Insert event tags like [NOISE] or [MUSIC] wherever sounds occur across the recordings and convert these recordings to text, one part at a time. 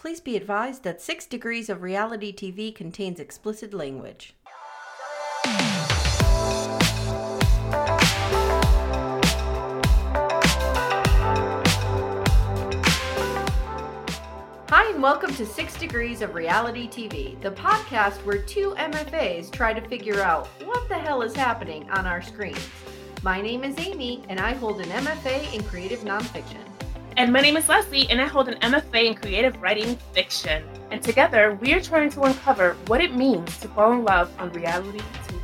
Please be advised that Six Degrees of Reality TV contains explicit language. Hi, and welcome to Six Degrees of Reality TV, the podcast where two MFAs try to figure out what the hell is happening on our screens. My name is Amye, and I hold an MFA in creative nonfiction. And my name is Leslie, and I hold an MFA in creative writing fiction. And together, we are trying to uncover what it means to fall in love on reality TV.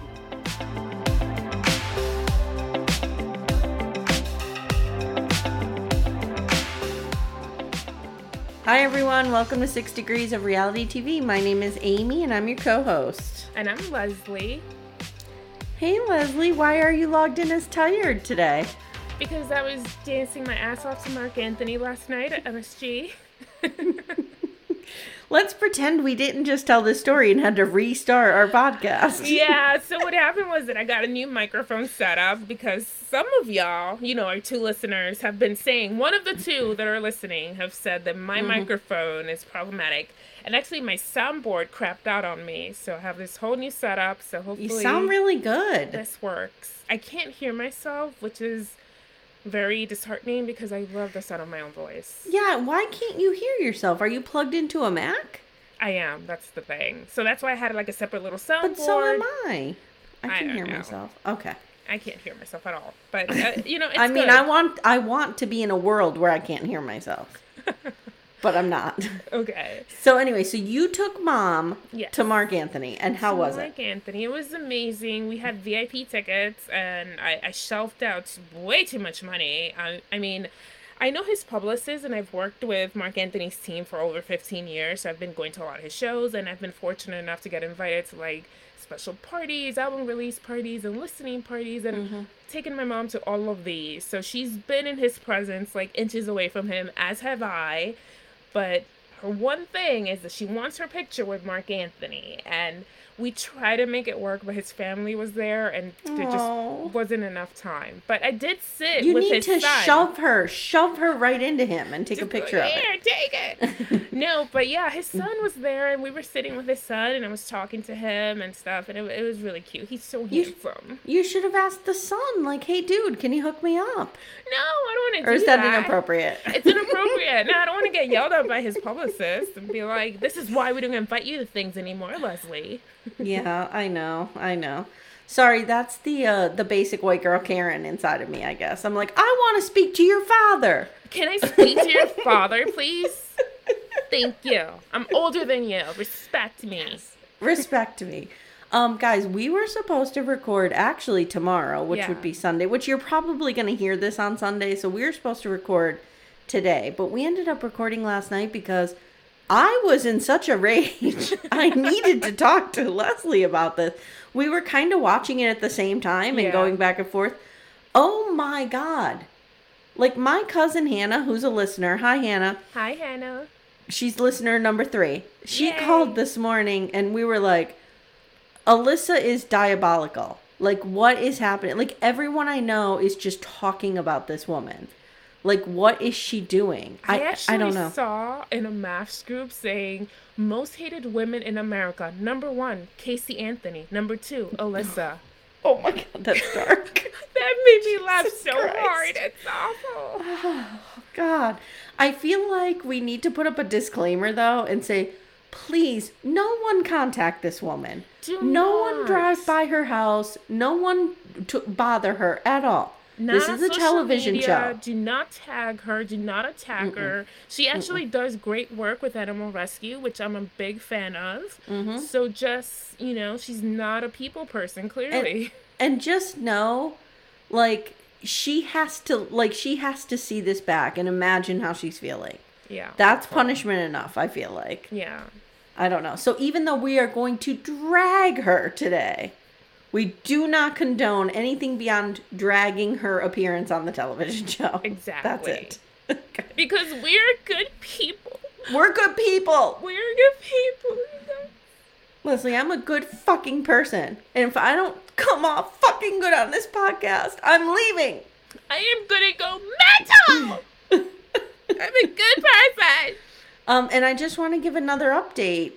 Hi, everyone. Welcome to Six Degrees of Reality TV. My name is Amye, and I'm your co host. And I'm Leslie, Hey, Leslie, why are you logged in as tired today? Because I was dancing my ass off to Marc Anthony last night at MSG. [LAUGHS] Let's pretend we didn't just tell this story and had to restart our podcast. yeah, so [LAUGHS] what happened was that I got a new microphone setup because some of y'all, you know, our two listeners, have been saying, one of the two that are listening have said that my mm-hmm. microphone is problematic. And actually, my soundboard crapped out on me. So I have this whole new setup. So hopefully, You sound really good. this works. I can't hear myself, which is very disheartening because I love the sound of my own voice. Yeah, why can't you hear yourself? Are you plugged into a Mac? I am. That's the thing. So that's why I had like a separate little soundboard. But so am I. I I can don't hear know. myself. Okay. I can't hear myself at all. But uh, you know, [LAUGHS] it's I mean, good. I want I want to be in a world where I can't hear myself. [LAUGHS] but I'm not. Okay. So anyway, so you took mom Yes. to Marc Anthony and how was it? Like Anthony, it was amazing. We had VIP tickets, and I, I shelved out way too much money. I, I mean, I know his publicist, and I've worked with Marc Anthony's team for over 15 years. So I've been going to a lot of his shows, and I've been fortunate enough to get invited to like special parties, album release parties, and listening parties, and mm-hmm. taken my mom to all of these. So she's been in his presence, like inches away from him, as have I. But her one thing is that she wants her picture with Marc Anthony, and we try to make it work, but his family was there, and there just wasn't enough time. But I did sit You with need to son. shove her, shove her right into him and take a Just go, picture of it. Here, take it. [LAUGHS] no, but yeah, his son was there, and we were sitting with his son, and I was talking to him and stuff, and it, it was really cute. He's so You- handsome. You should have asked the son, like, "Hey, dude, can you hook me up?" No, I don't want to Or do is that that. inappropriate? It's inappropriate. no, I don't want to get yelled at by his publicist and be like, "This is why we don't invite you to things anymore, Leslie." Yeah, I know, I know. Sorry, that's the uh, the basic white girl Karen inside of me. I guess I'm like, I want to speak to your father. Can I speak to your father, please? Thank you. I'm older than you. Respect me. Respect me. Um, guys, we were supposed to record actually tomorrow, which Yeah. would be Sunday, which you're probably going to hear this on Sunday. So we were supposed to record today, but we ended up recording last night because I was in such a rage. [LAUGHS] I needed to talk to Leslie about this. We were kind of watching it at the same time and Yeah. going back and forth. Oh my God. Like my cousin Hannah, who's a listener. Hi, Hannah Hi, Hannah. she's listener number three. She Yay. called this morning and we were like, Alyssa is diabolical. Like, what is happening? Like, everyone I know is just talking about this woman. Like, what is she doing? I, I, actually I don't know. saw in a MAFS group saying most hated women in America. Number one, Casey Anthony. Number two, Alyssa. Oh my god, that's [LAUGHS] dark. that made me laugh Jesus so Christ. hard. It's awful. Oh [SIGHS] God. I feel like we need to put up a disclaimer though and say, please, no one contact this woman. Do no one not. drive by her house. No one to bother her at all. Not this is a television media. show. Do not tag her. Do not attack her. She actually does great work with animal rescue, which I'm a big fan of. Mm-hmm. So just you know, she's not a people person. Clearly, [LAUGHS] And just know, like, she has to like she has to see this back and imagine how she's feeling. Yeah. That's punishment enough, I feel like. yeah. I don't know. So even though we are going to drag her today, we do not condone anything beyond dragging her appearance on the television [LAUGHS] show. Exactly. That's it. [LAUGHS] Because we're good people. We're good people. We're good people. Leslie, I'm a good fucking person. And if I don't come off fucking good on this podcast, I'm leaving. I am gonna go mental. [LAUGHS] I'm a good person. Um, and I just want to give another update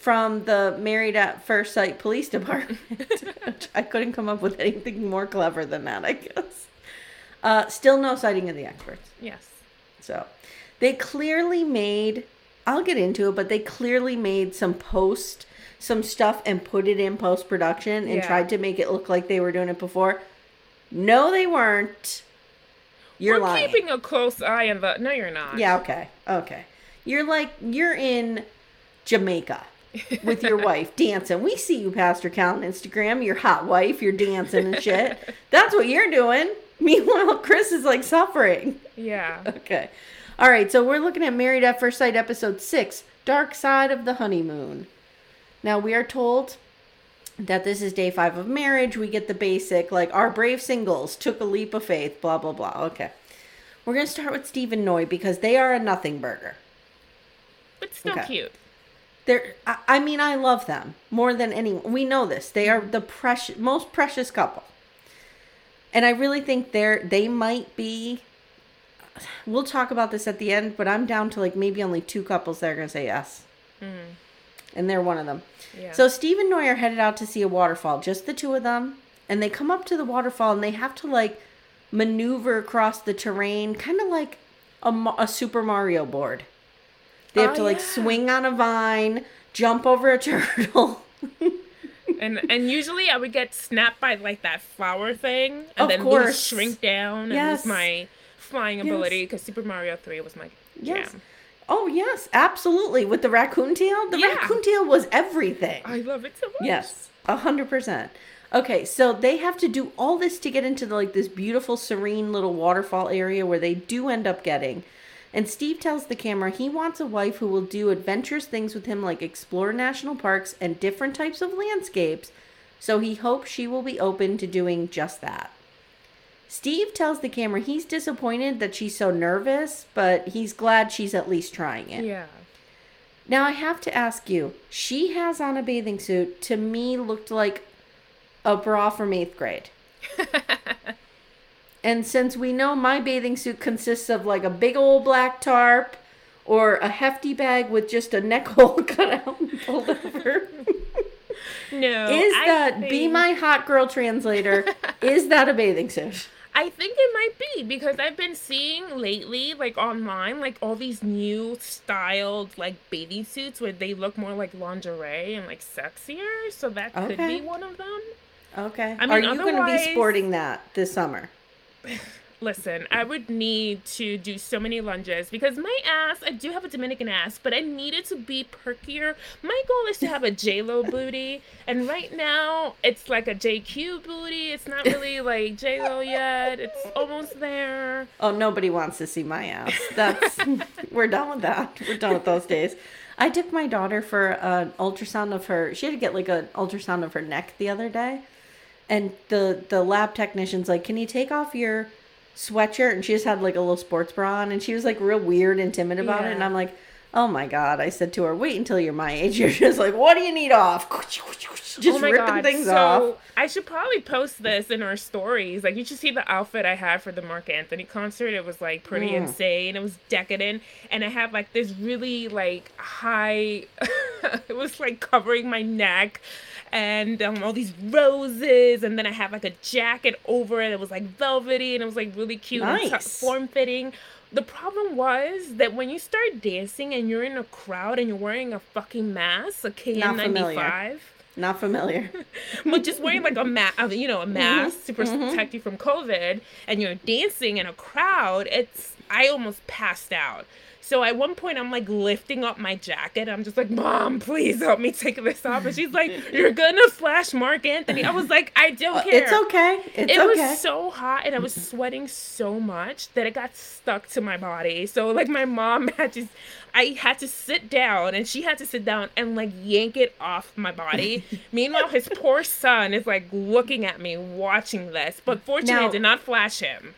from the Married at First Sight Police [LAUGHS] Department. I couldn't come up with anything more clever than that, I guess. Uh, still no sighting of the experts. Yes. So they clearly made, I'll get into it, but they clearly made some post, some stuff and put it in post production and Yeah. tried to make it look like they were doing it before. No, they weren't. You're We're lying. keeping a close eye on the. No, you're not. Yeah, okay. Okay. You're like you're in Jamaica with your wife dancing. We see you, Pastor Cal, on Instagram. Your hot wife, you're dancing and shit. [LAUGHS] That's what you're doing. Meanwhile, Chris is like suffering. Yeah. [LAUGHS] Okay. All right, so we're looking at Married at First Sight episode 6, Dark Side of the Honeymoon. Now, we are told that this is day 5 of marriage. We get the basic like our brave singles took a leap of faith, blah blah blah. Okay. We're going to start with Steve and Noi because they are a nothing burger. But still Okay. cute. They're I, I mean, I love them more than anyone. We know this. They are the precious most precious couple. And I really think they're they might be we'll talk about this at the end, but I'm down to like maybe only two couples that are gonna say yes. Mm-hmm. And they're one of them. Yeah. So Steve and Noi are headed out to see a waterfall, just the two of them. And they come up to the waterfall and they have to like maneuver across the terrain, kind of like a, a Super Mario board. They have Oh, to like yeah. swing on a vine, jump over a [LAUGHS] turtle. and and usually I would get snapped by like that flower thing, and Of then course. lose shrink down and Yes. lose my flying ability because Super Mario Three was my yes. jam. Oh yes, absolutely. With the raccoon tail, the Yeah. raccoon tail was everything. I love it so much. Yes, a hundred percent. Okay, so they have to do all this to get into the, like this beautiful, serene little waterfall area where they do end up getting. And Steve tells the camera he wants a wife who will do adventurous things with him, like explore national parks and different types of landscapes. So he hopes she will be open to doing just that. Steve tells the camera he's disappointed that she's so nervous, but he's glad she's at least trying it. Yeah. Now I have to ask you, she has on a bathing suit, to me looked like a bra from eighth grade. [LAUGHS] and since we know my bathing suit consists of like a big old black tarp or a hefty bag with just a neck hole [LAUGHS] cut out and pulled over. No. is I that be my hot girl translator? [LAUGHS] is that a bathing suit? I think it might be because I've been seeing lately, like online, like all these new styled like bathing suits where they look more like lingerie and like sexier. So that could Okay. be one of them. Okay. I Are mean, you going to be sporting that this summer? Listen, I would need to do so many lunges because my ass, I do have a Dominican ass, but I need it to be perkier. My goal is to have a J-Lo booty, and right now it's like a JQ booty. It's not really like J-Lo yet. It's almost there. Oh, nobody wants to see my ass. That's [LAUGHS] we're done with that. We're done with those days. I took my daughter for an ultrasound of her. She had to get like an ultrasound of her neck the other day, and the the lab technician's like, "Can you take off your sweatshirt?" And she just had like a little sports bra on, and she was like real weird and timid about it. And I'm like, "Oh my god!" I said to her, "Wait until you're my age. [LAUGHS] You're just like, what do you need off? [LAUGHS] Just oh my ripping god! things so off." I should probably post this in our stories. Like you should see the outfit I had for the Marc Anthony concert. It was like pretty Mm. insane. It was decadent, and I had like this really like high. [LAUGHS] it was like covering my neck. And um, all these roses, and then I had like a jacket over it. It was like velvety, and it was like really cute and Nice. form fitting. The problem was that when you start dancing and you're in a crowd and you're wearing a fucking mask, a Not familiar. KN95, Not familiar. [LAUGHS] but just wearing like a mask, you know, a mask to protect you from COVID, and you're dancing in a crowd, it's I almost passed out. So at one point, I'm like lifting up my jacket. I'm just like, Mom, please help me take this off. And she's like, [LAUGHS] You're gonna flash Marc Anthony. I was like, I don't care. Uh, It's okay. It's it okay. was so hot and I was sweating so much that it got stuck to my body. So like my mom [LAUGHS] had to I had to sit down and she had to sit down and like yank it off my body. [LAUGHS] Meanwhile, his poor son is like looking at me watching this. But fortunately Now- I did not flash him.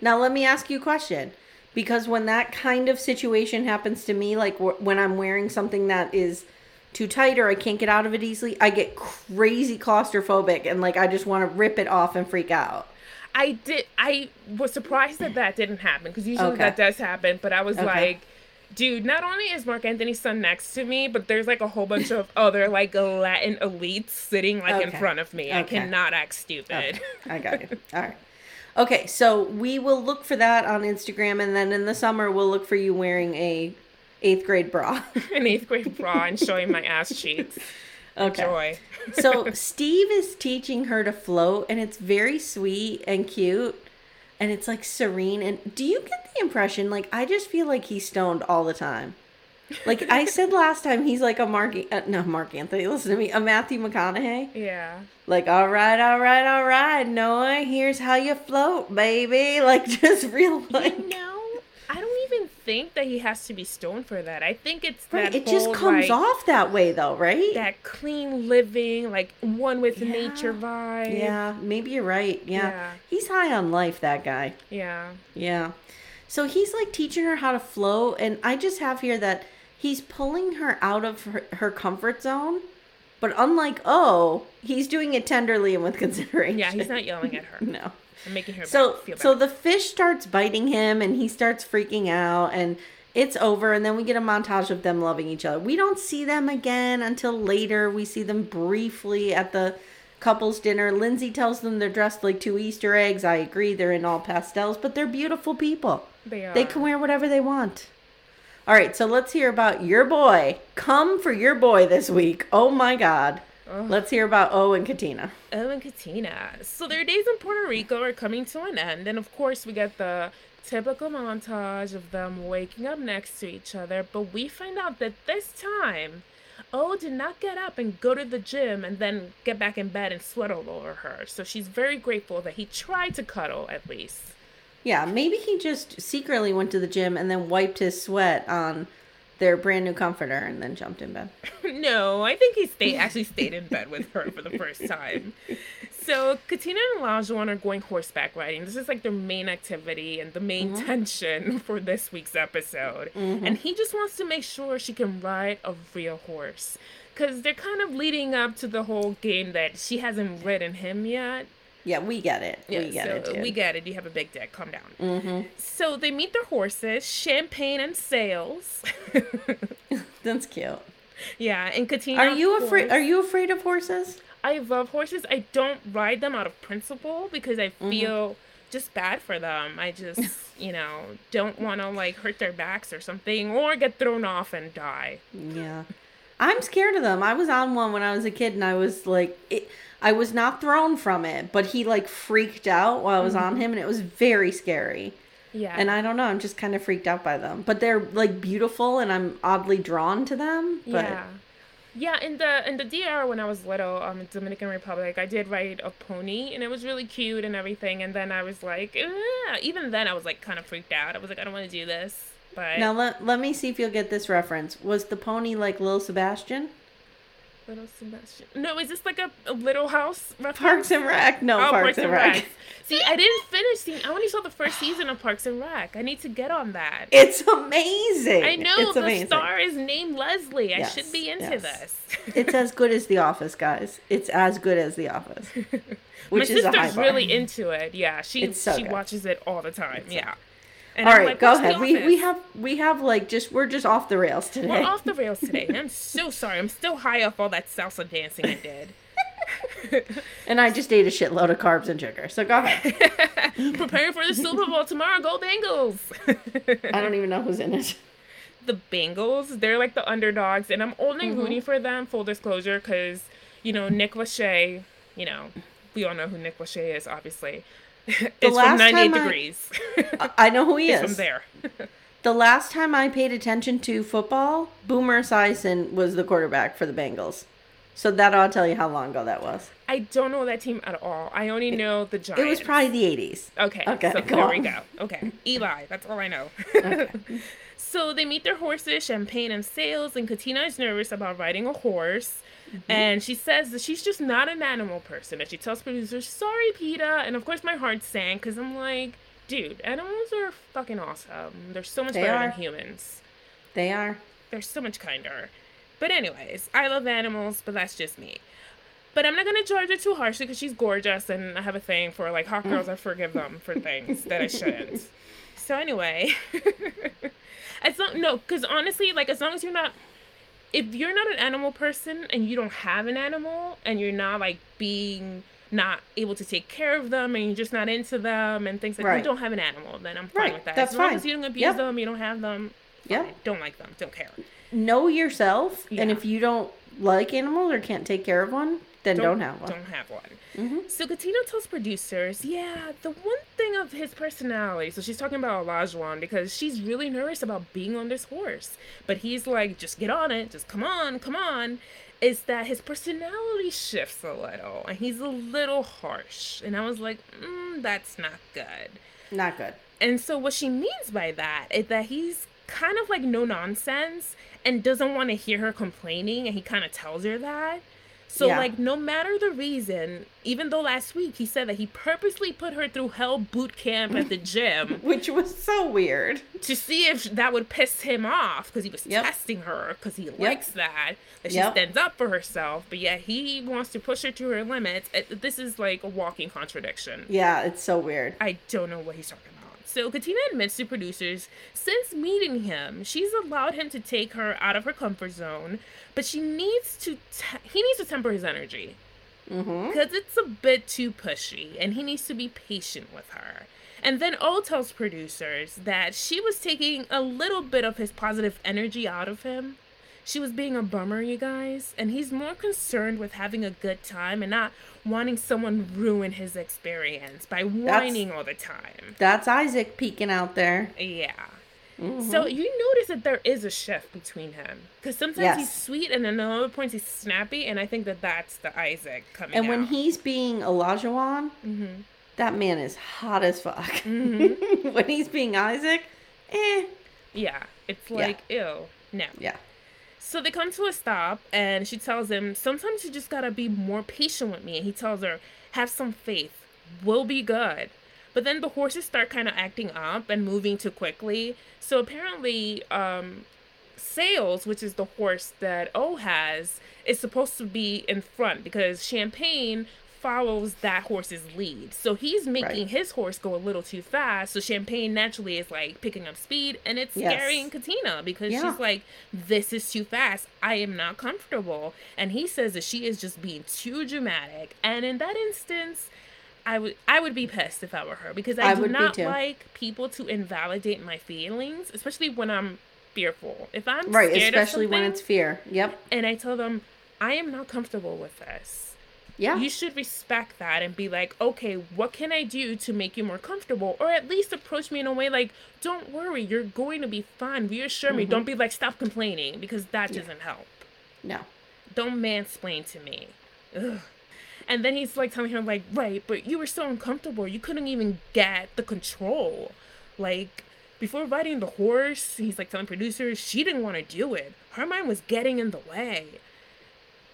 Now let me ask you a question, because when that kind of situation happens to me, like wh- when I'm wearing something that is too tight or I can't get out of it easily, I get crazy claustrophobic and like I just want to rip it off and freak out. I did I was surprised that that didn't happen because usually Okay. that does happen, but I was Okay. like Dude, not only is Marc Anthony's son next to me, but there's like a whole bunch of [LAUGHS] other like Latin elites sitting like in front of me. I cannot act stupid. I got you. [LAUGHS] All right. Okay, so we will look for that on Instagram, and then in the summer we'll look for you wearing a eighth grade bra. [LAUGHS] An eighth grade bra and showing my ass cheeks. [LAUGHS] Okay. So [LAUGHS] Steve is teaching her to float, and it's very sweet and cute, and it's like serene. And do you get the impression like I just feel like he's stoned all the time? Like I [LAUGHS] said last time, he's like a Mark, uh, no Marc Anthony. Listen to me, a Matthew McConaughey. Yeah. Like, all right, all right, all right, Noah, here's how you float, baby. [LAUGHS] Like, just real like. No, I don't even think that he has to be stoned for that. I think it's Right, that it just comes like, off that way, though, right? that clean living, like one with Yeah. nature vibe. Yeah, maybe you're right. Yeah. Yeah. He's high on life, that guy. Yeah. Yeah. So he's like teaching her how to float, and I just have here that he's pulling her out of her, her comfort zone. But unlike oh, he's doing it tenderly and with [LAUGHS] consideration. Yeah, he's not yelling at her. [LAUGHS] no. Making her So bad, so the fish starts biting him, and he starts freaking out, and it's over. And then we get a montage of them loving each other. We don't see them again until later. We see them briefly at the couples dinner. Lindsey tells them they're dressed like two Easter eggs. I agree, they're in all pastels, but they're beautiful people. They are. They can wear whatever they want. All right, so let's hear about your boy. Come for your boy this week. Oh my God. Let's hear about O and Katina. Oh, and Katina. So their days in Puerto Rico are coming to an end, and of course we get the typical montage of them waking up next to each other. But we find out that this time, O did not get up and go to the gym and then get back in bed and sweat all over her. So she's very grateful that he tried to cuddle at least. Yeah, maybe he just secretly went to the gym and then wiped his sweat on their brand new comforter and then jumped in bed. [LAUGHS] no, I think he stayed actually stayed in bed with her for the first time. So Katina and Lajuan are going horseback riding. This is like their main activity and the main mm-hmm. tension [LAUGHS] for this week's episode. Mm-hmm. And he just wants to make sure she can ride a real horse. Cause they're kind of leading up to the whole game that she hasn't ridden him yet. Yeah, we get it. we get so it. Dude. we get it. You have a big dick. Calm down. Mm-hmm. So they meet their horses, champagne and sails. [LAUGHS] That's cute. yeah, and Katina. Are you afraid? Are you afraid of horses? I love horses. I don't ride them out of principle because I Mm-hmm. feel just bad for them. I just, [LAUGHS] you know, don't want to like hurt their backs or something or get thrown off and die. Yeah. I'm scared of them. I was on one when I was a kid and I was like it, I was not thrown from it, but he like freaked out while I was on him and it was very scary. Yeah. And I don't know, I'm just kind of freaked out by them. But they're like beautiful and I'm oddly drawn to them, but yeah. Yeah, in the in the DR when I was little, um, in Dominican Republic, I did ride a pony, and it was really cute and everything. And then I was like, "Ugh." even then, I was like kind of freaked out. I was like, I don't want to do this. But Now let, let me see if you'll get this reference. Was the pony like Lil Sebastian? Little Sebastian. No, is this like a, a Little House reference? Parks and Rec. No, Oh, Parks, and Rec. See, I didn't finish seeing. I only saw the first season of Parks and Rec. I need to get on that. It's amazing. I know it's the amazing. star is named Leslie. I Yes, should be into yes. this. It's as [LAUGHS] good as The Office, guys. It's as good as The Office. [LAUGHS] My Which high sister's really into it. Yeah, she so she good. watches it all the time. yeah. And All right, like, go ahead. We we have we have like just we're just off the rails today. We're off the rails today. [LAUGHS] I'm so sorry. I'm still high off all that salsa dancing I did. [LAUGHS] and I just ate a shitload of carbs and sugar. So go ahead. [LAUGHS] Preparing for the Super Bowl tomorrow. Go Bengals. I don't even know who's in it. the Bengals. They're like the underdogs, and I'm only Mm-hmm. rooting for them. Full disclosure, because you know Nick Lachey. You know, we all know who Nick Lachey is. Obviously, it's from 98 time I- Degrees. I know who he [LAUGHS] is. from there. The last time I paid attention to football, Boomer Esiason was the quarterback for the Bengals. So that ought to tell you how long ago that was. I don't know that team at all. I only know the Giants. It was probably the 80s. Okay. Okay, So there we go. Okay. [LAUGHS] Eli. That's all I know. [LAUGHS] so they meet their horses, Champagne and Sales, and Katina is nervous about riding a horse. Mm-hmm. And she says that she's just not an animal person. And she tells producers, sorry, PETA. And of course, my heart sank because I'm like, dude, animals are fucking awesome. They're so much They better are. than humans. They are. They're so much kinder. But anyways, I love animals, but that's just me. But I'm not gonna judge her too harshly because she's gorgeous, and I have a thing for like hot girls. I forgive them for things that I shouldn't. [LAUGHS] So anyway, [LAUGHS] as long no, because honestly, like as long as you're not, if you're not an animal person and you don't have an animal and you're not like being not able to take care of them and you're just not into them and things like Right. you don't have an animal, then I'm fine Right, with that. that's as long fine. as you don't abuse Yep. them, you don't have them. Yeah. Don't like them. Don't care. Know yourself, and if you don't like animals or can't take care of one, then don't, have one. Don't have one. So Katina tells producers, yeah, the one thing of his personality. So she's talking about Olajuwon because she's really nervous about being on this horse, but he's like, just get on it, just come on, come on. Is that his personality shifts a little, and he's a little harsh. And I was like, mm, that's not good. Not good. And so what she means by that is that he's kind of like no nonsense and doesn't want to hear her complaining and he kind of tells her that. So Yeah. like no matter the reason, even though last week he said that he purposely put her through hell boot camp at the [LAUGHS] gym Which was so weird. to see if that would piss him off because he was Yep. testing her because he likes that that she stands up for herself, but yet he wants to push her to her limits. It- This is like a walking contradiction. Yeah, it's so weird. I don't know what he's talking about. So Katina admits to producers, since meeting him, she's allowed him to take her out of her comfort zone, but she needs to te- he needs to temper his energy mm-hmm. because it's a bit too pushy, and he needs to be patient with her. And then O tells producers that she was taking a little bit of his positive energy out of him. She was being a bummer, you guys, and he's more concerned with having a good time and not wanting someone ruin his experience by whining all the time. That's Isaac peeking out there. Yeah. So you notice that there is a shift between him because sometimes Yes. he's sweet and then at other points he's snappy, and I think that that's the Isaac coming. And when he's being Olajuwon, Mm-hmm. that man is hot as fuck. [LAUGHS] when he's being Isaac, eh. yeah, it's Yeah. like ew, no. Yeah. So they come to a stop, and she tells him, Sometimes you just gotta be more patient with me. And he tells her, Have some faith. We'll be good. But then the horses start kind of acting up and moving too quickly. So apparently, um, Sales, which is the horse that O has, is supposed to be in front because Champagne follows that horse's lead. So he's making Right. his horse go a little too fast. So Champagne naturally is like picking up speed and it's Yes. scaring Katina because Yeah. she's like, this is too fast. I am not comfortable. And he says that she is just being too dramatic. And in that instance, I would I would be pissed if I were her because I, I do would not like people to invalidate my feelings, especially when I'm fearful. If I'm Right, scared especially when it's fear. Yep. and I tell them I am not comfortable with this. Yeah. You should respect that and be like, okay, what can I do to make you more comfortable? Or at least approach me in a way like, don't worry, you're going to be fine. Reassure Mm-hmm. me. Don't be like, stop complaining because that doesn't help. no. Don't mansplain to me. Ugh. And then he's like telling her, like, right, but you were so uncomfortable. You couldn't even get the control. Like, before riding the horse, he's like telling producers she didn't want to do it. Her mind was getting in the way.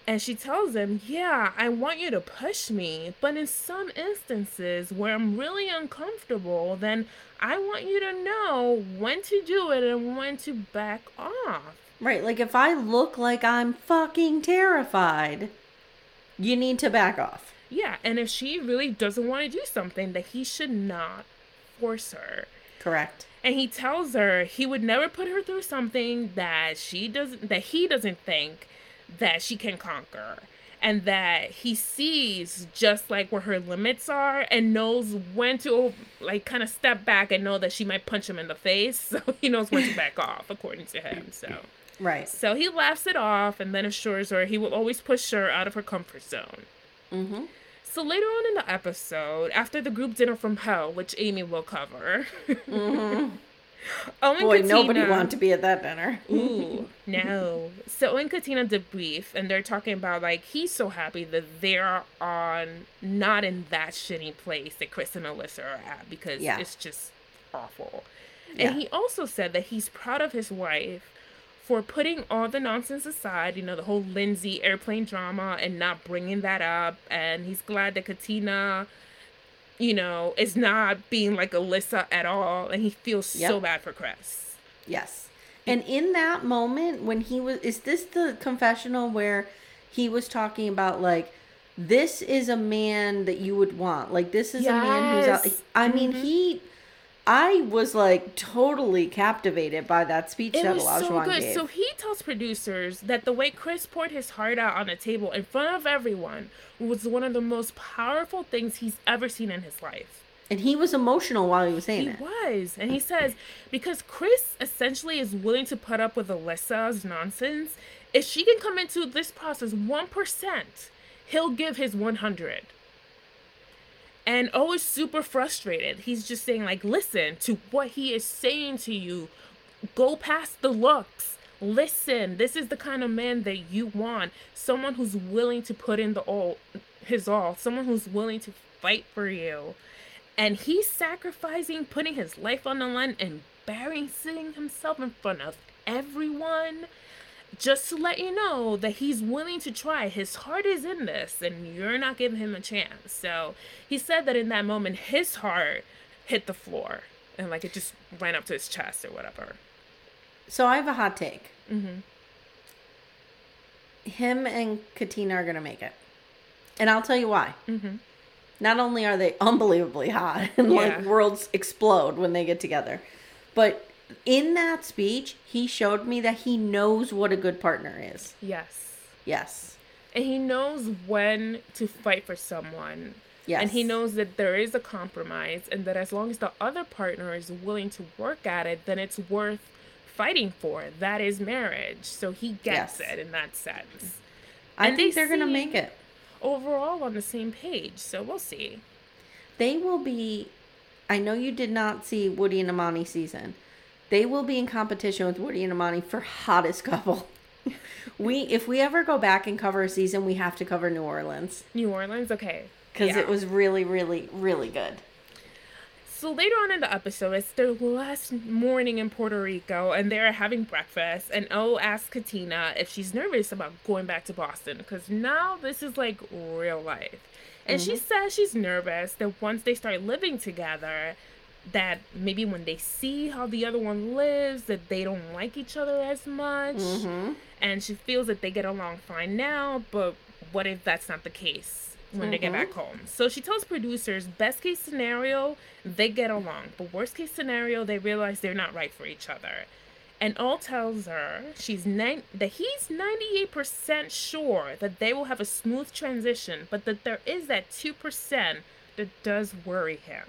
And she tells him, Yeah, I want you to push me, but in some instances where I'm really uncomfortable, then I want you to know when to do it and when to back off. Right. Like if I look like I'm fucking terrified, you need to back off. Yeah, and if she really doesn't want to do something, that he should not force her. Correct. And he tells her he would never put her through something that she doesn't that he doesn't think that she can conquer. And that he sees just like where her limits are and knows when to like kind of step back and know that she might punch him in the face. [LAUGHS] So he knows when to back off, according to him. So Right. so he laughs it off and then assures her he will always push her out of her comfort zone. Mm-hmm. So later on in the episode, after the group dinner from hell, which Amye will cover, [LAUGHS] Owen Boy, nobody Katina- wanted to be at that dinner. Ooh, no. So Owen Katina debrief, and they're talking about like he's so happy that they're on not in that shitty place that Chris and Alyssa are at because Yeah. it's just awful. Yeah. And he also said that he's proud of his wife for putting all the nonsense aside, you know, the whole Lindsey airplane drama and not bringing that up. And he's glad that Katina, you know, is not being like Alyssa at all. And he feels so bad for Chris. Yes. And in that moment when he was is this the confessional where he was talking about like this is a man that you would want. Like this is a man who's, out, I mean Mhm. he I was like totally captivated by that speech It that was so good. gave. So he tells producers that the way Chris poured his heart out on the table in front of everyone was one of the most powerful things he's ever seen in his life. and he was emotional while he was saying He it. He was. And he says, because Chris essentially is willing to put up with Alyssa's nonsense, if she can come into this process 1%, he'll give his 100. And O is super frustrated. He's just saying, like, listen to what he is saying to you. Go past the looks. Listen, this is the kind of man that you want. Someone who's willing to put in the all his all, someone who's willing to fight for you. And he's sacrificing, putting his life on the line, embarrassing himself in front of everyone just to let you know that he's willing to try. His heart is in this, and you're not giving him a chance. So he said that in that moment, his heart hit the floor and like it just ran up to his chest or whatever. So I have a hot take. Mm-hmm. Him and Katina are gonna make it. And I'll tell you why. Mm-hmm. Not only are they [LAUGHS] unbelievably hot and like worlds explode when they get together, but in that speech, he showed me that he knows what a good partner is. Yes. Yes. And he knows when to fight for someone. Yes. And he knows that there is a compromise and that as long as the other partner is willing to work at it, then it's worth fighting for. That is marriage. So he gets Yes. it in that sense. I and think they they're going to make it. Overall on the same page. So we'll see. They will be I know you did not see Woody and Amani season. They will be in competition with Woody and Amani for hottest couple. [LAUGHS] we if we ever go back and cover a season, we have to cover New Orleans New Orleans, okay. cuz Yeah. it was really really really good. So later on in the episode, it's their last morning in Puerto Rico, and they're having breakfast. And O asks Katina if she's nervous about going back to Boston because now this is like real life. And she mm-hmm. says she's nervous that once they start living together, that maybe when they see how the other one lives, that they don't like each other as much. Mm-hmm. And she feels that they get along fine now, but what if that's not the case when they get back mm-hmm. home? So she tells producers, best case scenario, they get along, but worst case scenario, they realize they're not right for each other. And all tells her she's nine that he's ninety eight percent sure that they will have a smooth transition, but that there is that two percent that does worry him.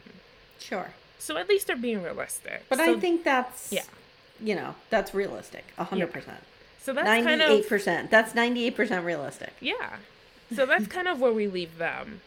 Sure. So at least they're being realistic. But So- I think that's yeah. you know, that's realistic. a 100%. so that's kind of 98%. That's 98% realistic. yeah. So that's kind of where we leave them.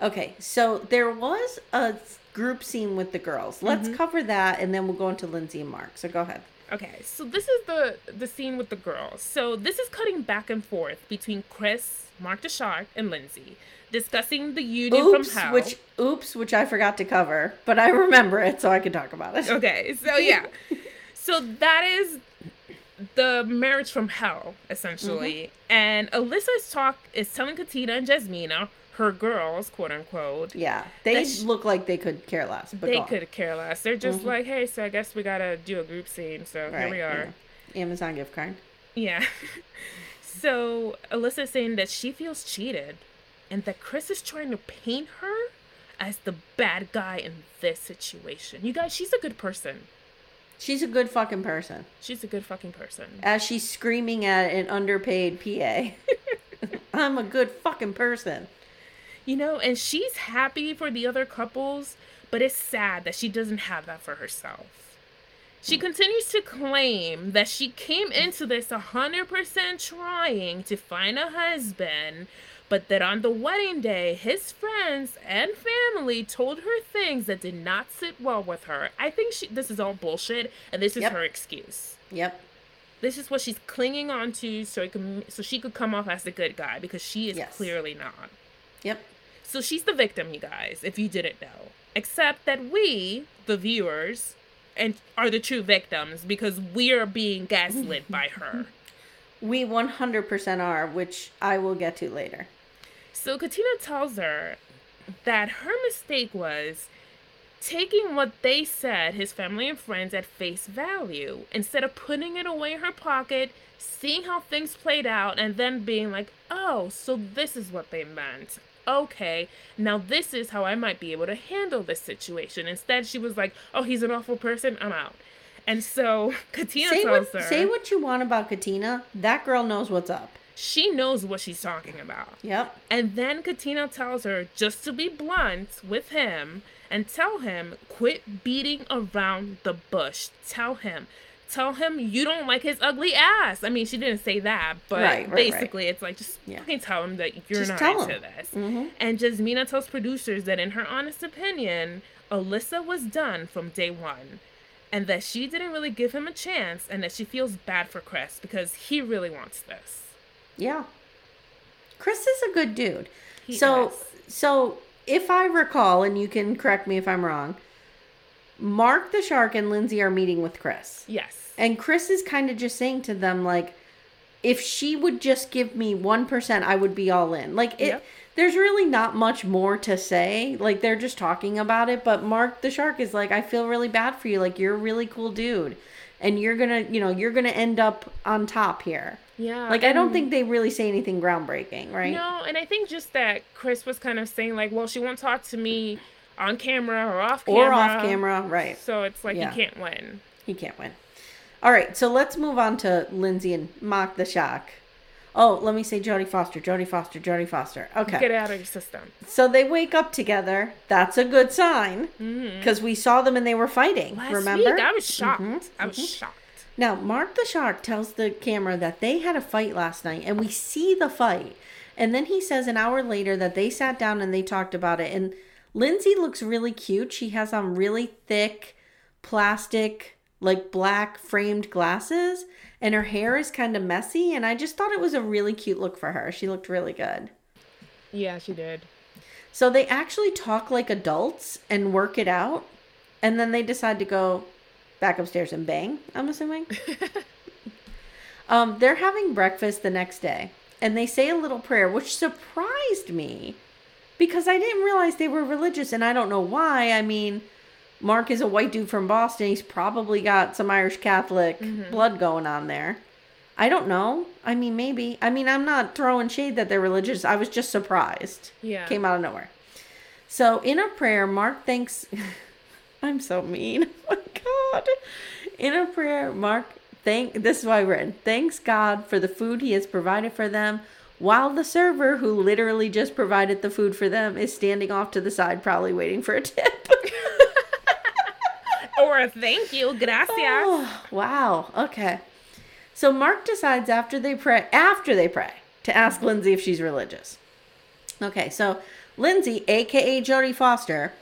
Okay, so there was a group scene with the girls. Let's Mm-hmm. cover that and then we'll go into Lindsey and Mark. So go ahead. Okay, so this is the the scene with the girls. So this is cutting back and forth between Chris, Mark the Shark, and Lindsey, discussing the union Oops, from hell. which oops, which I forgot to cover, but I remember it so I can talk about it. Okay, so [LAUGHS] yeah. so that is the marriage from hell, essentially. Mm-hmm. And Alyssa's talk is telling Katina and Jasmina, her girls, quote unquote, Yeah, they look like they could care less, but they could care less. They're just mm-hmm. like, hey, so I guess we gotta do a group scene. So here we are. yeah. Amazon gift card. Yeah. [LAUGHS] so Alyssa's saying that she feels cheated and that Chris is trying to paint her as the bad guy in this situation. You guys, she's a good person. She's a good fucking person. She's a good fucking person. As she's screaming at an underpaid PA. [LAUGHS] I'm a good fucking person. You know, and she's happy for the other couples, but it's sad that she doesn't have that for herself. She mm. continues to claim that she came into this 100% trying to find a husband but that on the wedding day, his friends and family told her things that did not sit well with her. I think she, this is all bullshit, and this is Yep. her excuse. Yep. This is what she's clinging on to so it can, so she could come off as the good guy because she is Yes. clearly not. Yep. So she's the victim, you guys, if you didn't know. Except that we, the viewers, and are the true victims because we are being gaslit [LAUGHS] by her. We 100% are, which I will get to later. So Katina tells her that her mistake was taking what they said, his family and friends, at face value, instead of putting it away in her pocket, seeing how things played out, and then being like, oh, so this is what they meant. Okay, now this is how I might be able to handle this situation. Instead, she was like, oh, he's an awful person, I'm out. And so [LAUGHS] Katina Say tells what, her say what you want about Katina. That girl knows what's up. she knows what she's talking about. Yep. And then Katina tells her just to be blunt with him and tell him quit beating around the bush. Tell him. Tell him you don't like his ugly ass. I mean, she didn't say that, but Right, right, right. basically it's like just Yeah. fucking tell him that you're Just not into him. this. Mhm. And Jasmina tells producers that in her honest opinion, Alyssa was done from day one. And that she didn't really give him a chance and that she feels bad for Chris because he really wants this. Yeah. Chris is a good dude. He so is. so if I recall, and you can correct me if I'm wrong, Mark the Shark and Lindsey are meeting with Chris. Yes. And Chris is kind of just saying to them, like, if she would just give me 1%, I would be all in. Like, it, Yep. there's really not much more to say. Like, they're just talking about it. But Mark the Shark is like, I feel really bad for you. Like, you're a really cool dude. And you're gonna, you know, you're gonna end up on top here. Yeah. Like, I don't think they really say anything groundbreaking, right? No, and I think just that Chris was kind of saying like, well, she won't talk to me on camera or off camera. Or off camera, right. So it's like Yeah. you can't win. He can't win. All right, so let's move on to Lindsey and Mock the Shock. Oh, let me say Jodie Foster, Jodie Foster, Jodie Foster. Okay. Get it out of your system. So they wake up together. That's a good sign because we saw them and they were fighting. Mm-hmm. Last remember? Mm-hmm. week, I was shocked. I was shocked. Now, Mark the Shark tells the camera that they had a fight last night and we see the fight. And then he says an hour later that they sat down and they talked about it. And Lindsey looks really cute. She has on really thick plastic, like black framed glasses, and her hair is kind of messy. And I just thought it was a really cute look for her. She looked really good. Yeah, she did. So they actually talk like adults and work it out. And then they decide to go back upstairs and bang, I'm assuming. [LAUGHS] um, they're having breakfast the next day. And they say a little prayer, which surprised me because I didn't realize they were religious. And I don't know why. I mean, Mark is a white dude from Boston. He's probably got some Irish Catholic mm-hmm. blood going on there. I don't know. I mean, maybe. I mean, I'm not throwing shade that they're religious. I was just surprised. Yeah. Came out of nowhere. So in a prayer, Mark thanks. [LAUGHS] I'm so mean. [LAUGHS] Oh my God. In a prayer, Mark thank. This is why we're in. Thanks God for the food He has provided for them, while the server, who literally just provided the food for them, is standing off to the side, probably waiting for a tip. [LAUGHS] Or a thank you, gracias. Oh, wow. Okay. So Mark decides after they pray, after they pray, to ask Lindsey if she's religious. Okay, so Lindsey, aka Jodie Foster,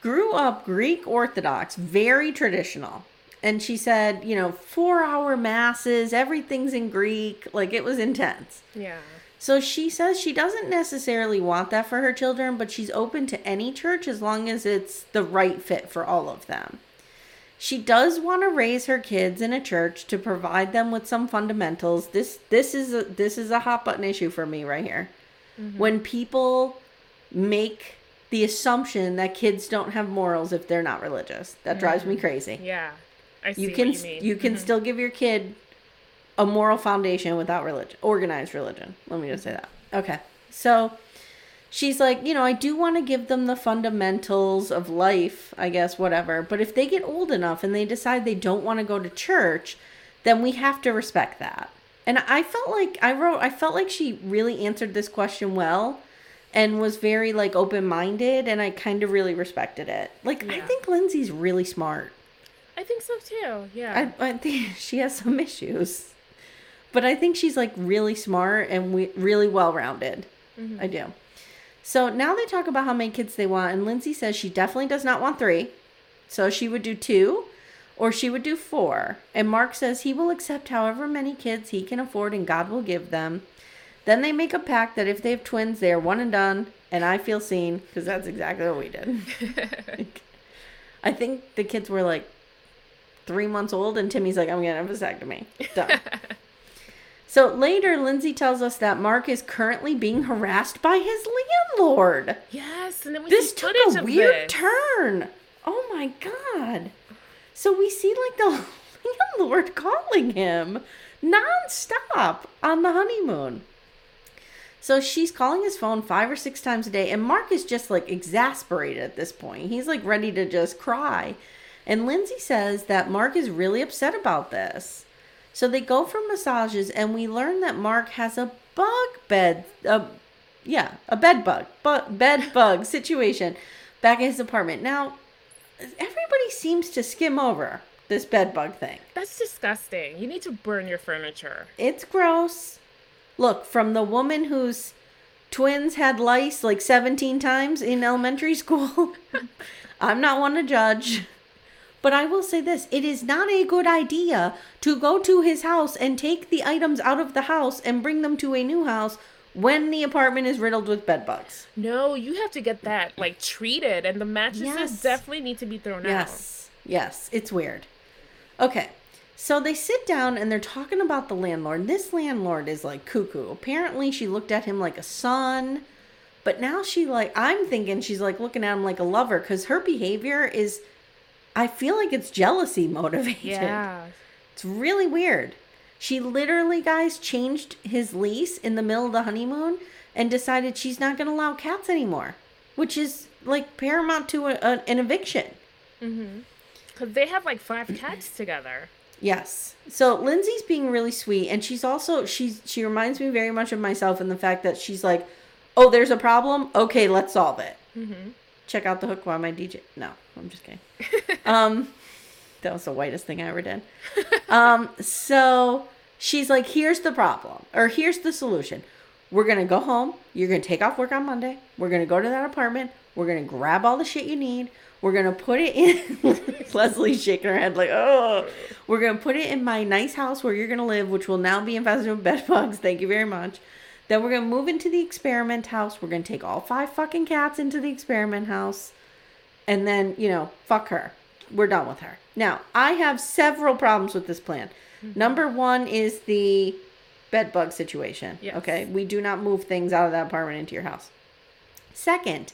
grew up Greek Orthodox, very traditional. And she said, you know, four hour masses, everything's in Greek. Like it was intense. Yeah. So she says she doesn't necessarily want that for her children, but she's open to any church as long as it's the right fit for all of them. She does want to raise her kids in a church to provide them with some fundamentals. This this is a this is a hot button issue for me right here. Mm-hmm. When people make the assumption that kids don't have morals if they're not religious. That drives me mm-hmm. crazy Yeah. I see you can what you you can mm-hmm. still give your kid a moral foundation without religion organized religion let me just say that okay so she's like you know i do want to give them the fundamentals of life i guess whatever but if they get old enough and they decide they don't want to go to church then we have to respect that and i felt like i wrote i felt like she really answered this question well and was very like open-minded and i kind of really respected it like i think lindsey's really smart I think so too. Yeah. I, I think [LAUGHS] she has some issues. But I think she's like really smart and we, really well rounded. Mm-hmm. I do. So now they talk about how many kids they want, and Lindsey says she definitely does not want three. So she would do two, or she would do four. And Mark says he will accept however many kids he can afford and God will give them. Then they make a pact that if they have twins, they are one and done. And I feel seen because that's exactly what we did. [LAUGHS] I think the kids were like three months old, and Timmy's like, I'm going to have a vasectomy. Done. [LAUGHS] so later, Lindsey tells us that Mark is currently being harassed by his landlord. Yes, and then we This see took a weird this. turn. Oh my god. So we see like the [LAUGHS] landlord calling him nonstop on the honeymoon. So she's calling his phone five or six times a day, and Mark is just like exasperated at this point. He's like ready to just cry. And Lindsey says that Mark is really upset about this. So they go for massages, and we learn that Mark has a bug bed, a yeah, a bed bug, bu- bed [LAUGHS] bug situation back in his apartment. Now, everybody seems to skim over this bed bug thing. That's disgusting. You need to burn your furniture. It's gross. Look, from the woman whose twins had lice like 17 times in elementary [LAUGHS] school, I'm not one to judge. But I will say this it is not a good idea to go to his house and take the items out of the house and bring them to a new house when the apartment is riddled with bed bugs. No, you have to get that like treated, and the mattresses Yes. definitely need to be thrown out. Yes. Yes. It's weird. Okay. So they sit down and they're talking about the landlord. This landlord is like cuckoo. Apparently, she looked at him like a son, but now she like I'm thinking she's like looking at him like a lover because her behavior is. I feel like it's jealousy [LAUGHS] motivated. Yeah. It's really weird. She literally, guys, changed his lease in the middle of the honeymoon and decided she's not going to allow cats anymore, which is like paramount to a, a, an eviction. Mm-hmm. Because they have like five [CLEARS THROAT] cats together. Yes. So Lindsey's being really sweet, and she's also she's she reminds me very much of myself in the fact that she's like, "Oh, there's a problem. Okay, let's solve it." Mm-hmm. Check out the hook while my DJ. No, I'm just kidding. [LAUGHS] um, that was the whitest thing I ever did. um, so she's like, "Here's the problem, or here's the solution. We're gonna go home. You're gonna take off work on Monday. We're gonna go to that apartment. We're gonna grab all the shit you need. We're gonna put it in. [LAUGHS] Leslie's shaking her head like, oh. We're gonna put it in my nice house where you're gonna live, which will now be infested with bed bugs. Thank you very much. Then we're gonna move into the experiment house. We're gonna take all five fucking cats into the experiment house, and then you know, fuck her. We're done with her. Now, I have several problems with this plan. Mm-hmm. Number one is the bed bug situation. Yes. Okay, we do not move things out of that apartment into your house. Second,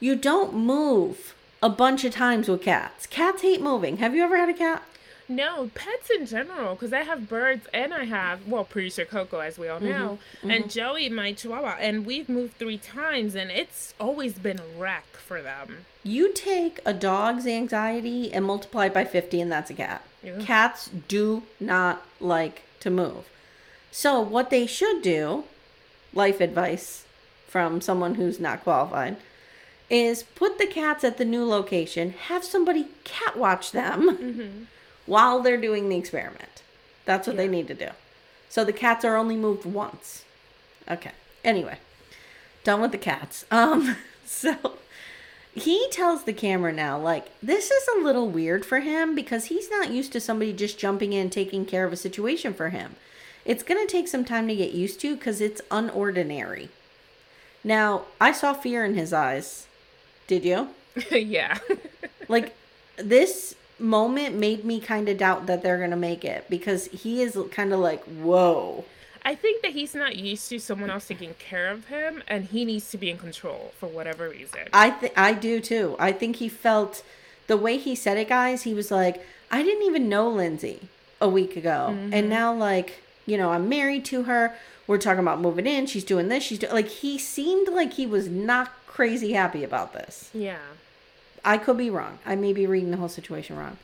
you don't move a bunch of times with cats. Cats hate moving. Have you ever had a cat? No, pets in general, because I have birds and I have, well, producer Coco, as we all mm-hmm, know, mm-hmm. and Joey, my chihuahua, and we've moved three times, and it's always been a wreck for them. You take a dog's anxiety and multiply it by 50, and that's a cat. Yeah. Cats do not like to move. So, what they should do, life advice from someone who's not qualified, is put the cats at the new location, have somebody cat watch them mm-hmm. While they're doing the experiment. That's what they need to do. So the cats are only moved once. Okay. Anyway, done with the cats. [LAUGHS] Um so he tells the camera now like this is a little weird for him because he's not used to somebody just jumping in taking care of a situation for him. It's going to take some time to get used to cuz it's unordinary. Now, I saw fear in his eyes. Did you? [LAUGHS] yeah. like this moment made me kind of doubt that they're gonna make it because he is kind of like whoa. I think that he's not used to someone else taking care of him, and he needs to be in control for whatever reason. i think i do too. I think he felt the way he said it guys he was like i didn't even know lindsey a week ago. Mm-hmm. And now like you know i'm married to her. We're talking about moving in. She's doing this. She's doing like he seemed like he was not crazy happy about this. Yeah. I could be wrong. I may be reading the whole situation wrong.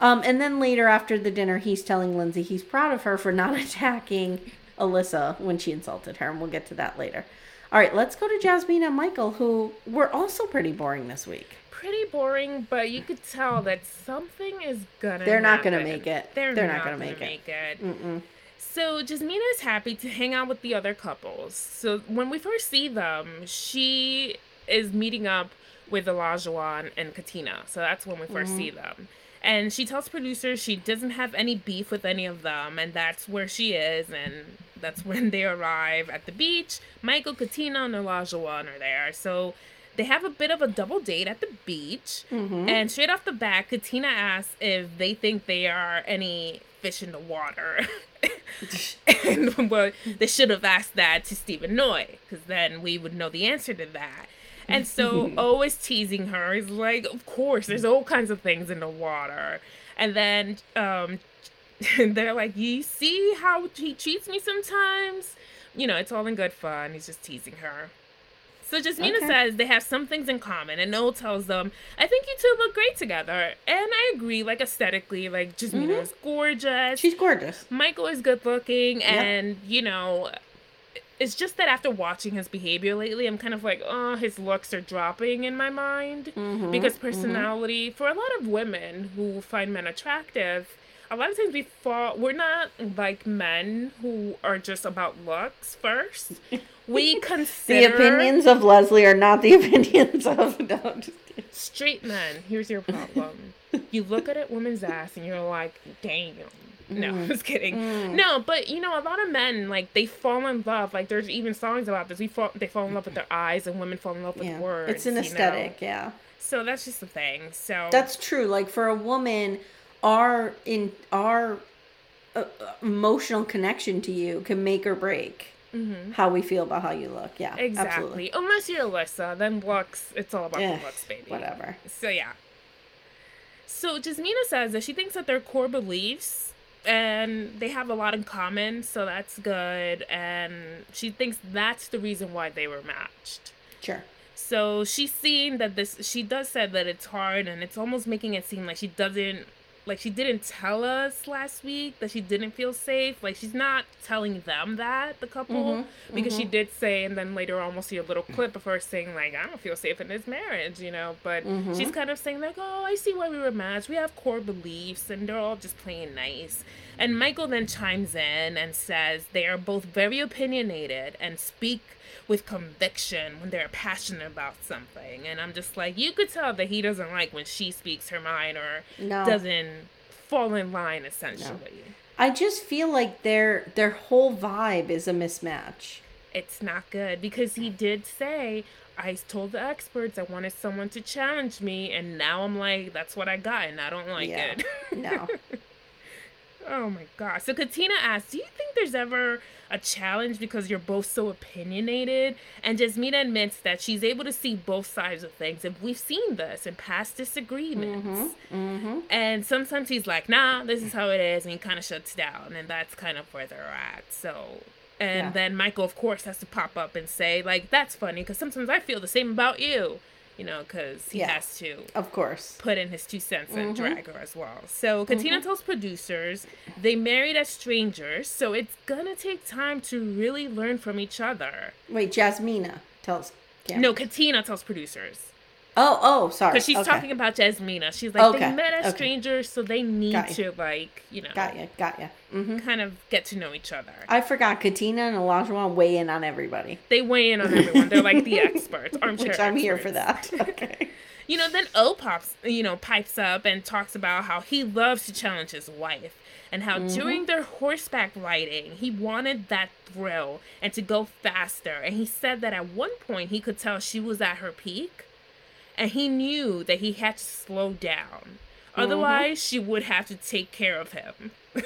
Um, and then later after the dinner, he's telling Lindsey he's proud of her for not [LAUGHS] attacking Alyssa when she insulted her, and we'll get to that later. All right, let's go to Jasmine and Michael, who were also pretty boring this week. Pretty boring, but you could tell that something is gonna. They're not gonna make it. They're, They're not, not gonna, make it gonna make, make it. So Jasmina is happy to hang out with the other couples. So when we first see them, she is meeting up with Olajuwon and Katina. So that's when we 1st mm-hmm. see them. And she tells producers she doesn't have any beef with any of them, and that's where she is. And that's [LAUGHS] when they arrive at the beach. Michael, Katina, and Olajuwon are there. So they have a bit of a double date at the beach. Mm-hmm. And straight off the bat, Katina asks if they think they are any fish in the water. [LAUGHS] and well, they should have asked that to Steve and Noi, because then we would know the answer to that. And so [LAUGHS] always teasing her is like, of course, there's all kinds of things in the water. And then um, [LAUGHS] they're like, you see how he treats me sometimes? You know, it's all in good fun. He's just teasing her. So Jasmina Okay. says they have some things in common, and Noel tells them, "I think you two look great together." And I agree, like aesthetically, like Jasmina is gorgeous. She's gorgeous. Michael is good looking, and you know, it's just that after watching his behavior lately, I'm kind of like, oh, his looks are dropping in my mind mm-hmm, because mm-hmm. personality for a lot of women who find men attractive. A lot of times we fall, we're not like men who are just about looks first. We [LAUGHS] consider The opinions of Leslie are not the [LAUGHS] opinions of. No, I'm just kidding. straight men. Here's your problem. you look at a woman's ass and you're like, damn. No, Mm. [LAUGHS] I was kidding. No, but you know, a lot of men like they fall in love. Like there's even songs about this. We fall, they fall in love with their eyes, and women fall in love with Yeah, words. it's an you know? aesthetic. Yeah. So that's just the thing. So That's true. Like for a woman, our in our uh, emotional connection to you can make or break how we feel about how you look. Yeah, Mm-hmm. exactly. absolutely. Unless you're Alyssa, then looks. It's all about Eh, the looks, baby. whatever. So yeah. So Jasmina says that she thinks that their core beliefs and they have a lot in common, so that's good. And she thinks that's the reason why they were matched. Sure. So she's seeing that this she does said that it's hard and it's almost making it seem like she doesn't like she didn't tell us last week that she didn't feel safe. Like she's not telling them that, the couple. Mm-hmm, because she mm-hmm. did say and then later on we'll see a little clip of her saying like, I don't feel safe in this marriage, you know. But mm-hmm. she's kind of saying like, Oh, I see why we were matched. We have core beliefs and they're all just playing nice. And Michael then chimes in and says they are both very opinionated and speak with conviction when they're passionate about something. And I'm just like, you could tell that he doesn't like when she speaks her mind or No. doesn't fall in line, essentially. I just feel like their their whole vibe is a mismatch. It's not good because he did say, I told the experts I wanted someone to challenge me, and now I'm like, that's what I got, and I don't like yeah. it. no. [LAUGHS] Oh my gosh. So Katina asks, Do you think there's ever a challenge because you're both so opinionated? And Jasmina admits that she's able to see both sides of things. And we've seen this in past disagreements. Mm-hmm, mm-hmm. And sometimes he's like, nah, this is how it is. And he kind of shuts down. And that's kind of where they're at. So. And Yeah. then Michael, of course, has to pop up and say, like, that's funny because sometimes I feel the same about you, you know, because he Yeah. has to Of course. put in his two cents and Mm-hmm. drag her as well. So Katina tells producers they married as strangers, so it's gonna take time to really learn from each other. Wait, Jasmina tells. Cameron. No, Katina tells producers Oh, oh, sorry. because she's okay. talking about Jasmina. She's like they met as okay. strangers, so they need to like you know Got ya, got ya. hmm kind of get to know each other. I forgot Katina and Olajuwon weigh in on everybody, they weigh in on everyone. They're like the [LAUGHS] experts, armchair. which I'm here for that. [LAUGHS] Okay. You know, then O pops, you know, pipes up and talks about how he loves to challenge his wife and how during their horseback riding, he wanted that thrill and to go faster. And he said that at one point he could tell she was at her peak and he knew that he had to slow down. Otherwise, she would have to take care of him. [LAUGHS]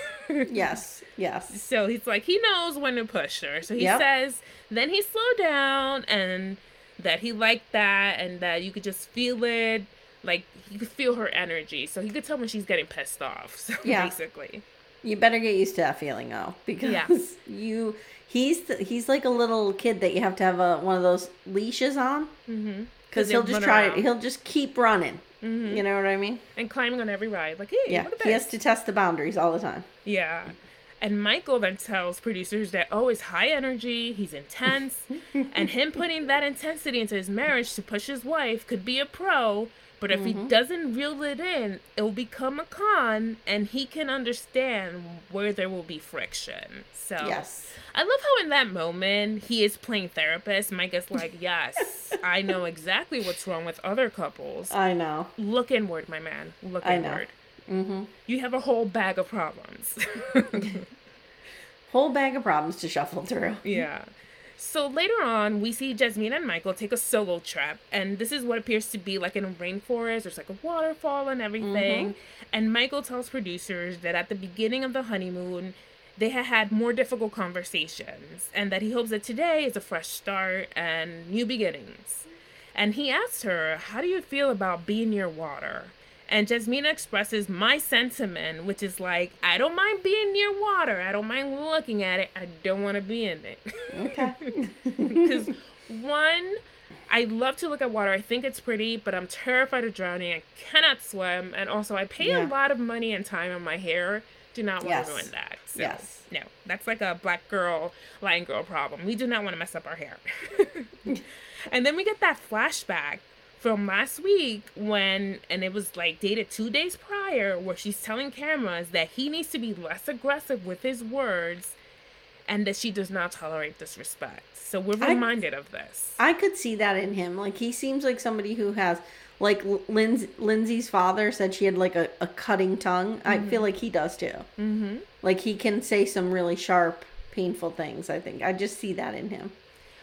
Yes, yes. So he's like, he knows when to push her. So he Yep. says, then he slowed down and that he liked that and that you could just feel it. Like, you could feel her energy. So he could tell when she's getting pissed off. [LAUGHS] So Yeah. basically. You better get used to that feeling though, [LAUGHS] because Yeah. you he's he's like a little kid that you have to have a one of those leashes on Mm-hmm. Because he'll just try around. he'll just keep running. Mm-hmm. You know what I mean? And climbing on every ride. Like, hey, Yeah, look at he has to test the boundaries all the time. Yeah. And Michael then tells producers that, oh, he's high energy, he's intense, [LAUGHS] and him putting that intensity into his marriage to push his wife could be a pro, But if Mm-hmm. he doesn't reel it in, it will become a con and he can understand where there will be friction. So Yes. I love how in that moment he is playing therapist. Mike is like, [LAUGHS] Yes, I know exactly what's wrong with other couples. I know. Look inward, my man. Look I know. inward. Mm-hmm. You have a whole bag of problems. [LAUGHS] Whole bag of problems to shuffle through. Yeah. So later on, we see Jasmine and Michael take a solo trip, and this is what appears to be like in a rainforest. There's like a waterfall and everything. Mm-hmm. And Michael tells producers that at the beginning of the honeymoon, they had had more difficult conversations, and that he hopes that today is a fresh start and new beginnings. And he asks her, How do you feel about being near water? And Jasmina expresses my sentiment, which is like, I don't mind being near water. I don't mind looking at it. I don't want to be in it. Okay. [LAUGHS] Because, one, I love to look at water. I think it's pretty, but I'm terrified of drowning. I cannot swim. And also, I pay a lot of money and time on my hair. Do not want Yes. to ruin that. So, Yes. No, that's like a black girl, lion girl problem. We do not want to mess up our hair. [LAUGHS] and then we get that flashback from last week when, and it was like dated two days prior, where she's telling cameras that he needs to be less aggressive with his words and that she does not tolerate disrespect. So we're I- reminded of this. I could see that in him. Like he seems like somebody who has like Lindsey, Lindsey's father said she had like a, a cutting tongue. I feel like he does too. Mm-hmm. Like he can say some really sharp, painful things. I think I just see that in him.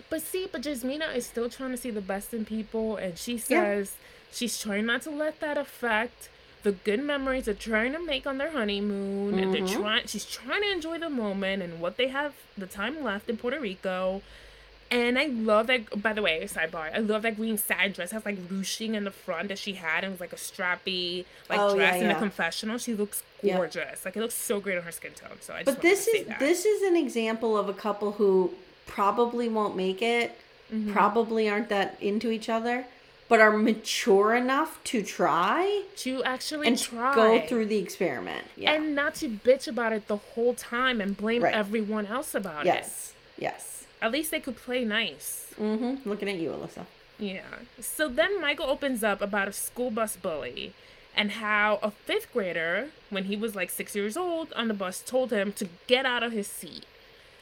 But see, but Jasmina is still trying to see the best in people, and she Yeah. says she's trying not to let that affect the good memories they're trying to make on their honeymoon, and they're mm-hmm. trying. She's trying to enjoy the moment and what they have the time left in Puerto Rico. And I love that. By the way, sidebar. I love that green satin dress. It has like ruching in the front that she had, and it was like a strappy like Oh, dress yeah, in the confessional. She looks Yeah. gorgeous. Like it looks so great on her skin tone. So I just But this is this is an example of a couple who probably won't make it, Mm-hmm. probably aren't that into each other, but are mature enough to try to actually and try go through the experiment. Yeah. and not to bitch about it the whole time and blame Right. everyone else about it. yes. Yes. At least they could play nice. Mm-hmm. Looking at you, Alyssa. Yeah. So then Michael opens up about a school bus bully and how a fifth grader, when he was like six years old, on the bus told him to get out of his seat.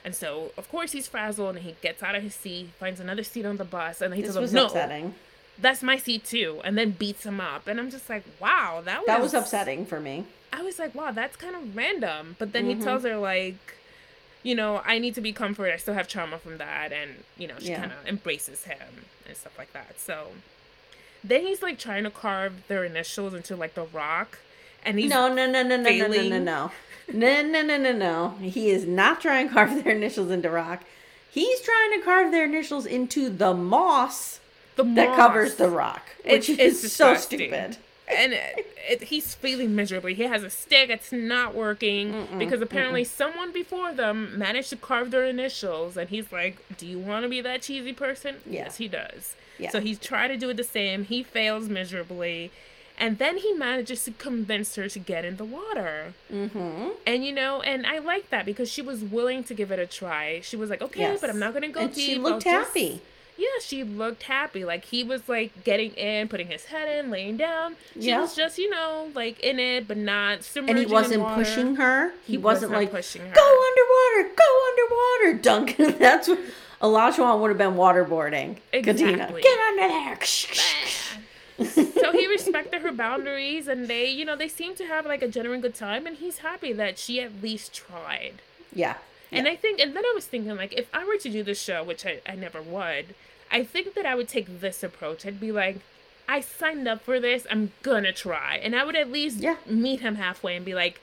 And so, of course, he's frazzled and he gets out of his seat, finds another seat on the bus, and he This tells him, No, upsetting. that's my seat too. And then beats him up. And I'm just like, wow, that was That was upsetting for me. I was like, wow, that's kind of random. But then Mm-hmm. he tells her, like, you know, I need to be comforted. I still have trauma from that. And, you know, she Yeah. kind of embraces him and stuff like that. So then he's like trying to carve their initials into like the rock. And he's No, no, no, no, no, no, no, no, no. No, no, no, no, no. He is not trying to carve their initials into rock. He's trying to carve their initials into the moss the that moss. covers the rock, which It- is it's so stupid. and it, it, he's failing miserably. He has a stick, it's not working because apparently someone before them managed to carve their initials, and he's like, "Do you want to be that cheesy person?" Yeah. Yes, he does. Yeah. So he's trying to do it the same. He fails miserably, and then he manages to convince her to get in the water. Mm-hmm. And you know, and I like that because she was willing to give it a try. She was like, "Okay, Yes. but I'm not gonna go And deep." she I'll looked just- happy. yeah, she looked happy. Like he was like getting in, putting his head in, laying down. She Yeah. was just, you know, like in it, but not submerging. And he wasn't pushing her. He, He was wasn't not like, pushing her. go underwater, go underwater, Duncan. [LAUGHS] That's what Olajuwon would have been waterboarding. Katina, Exactly. get under there. So he respected her boundaries, and they, you know, they seem to have like a genuine good time, and he's happy that she at least tried. yeah. And I think, and then I was thinking, like, if I were to do this show, which I, I never would, I think that I would take this approach. I'd be like, I signed up for this, I'm gonna try. And I would at least Yeah. meet him halfway and be like,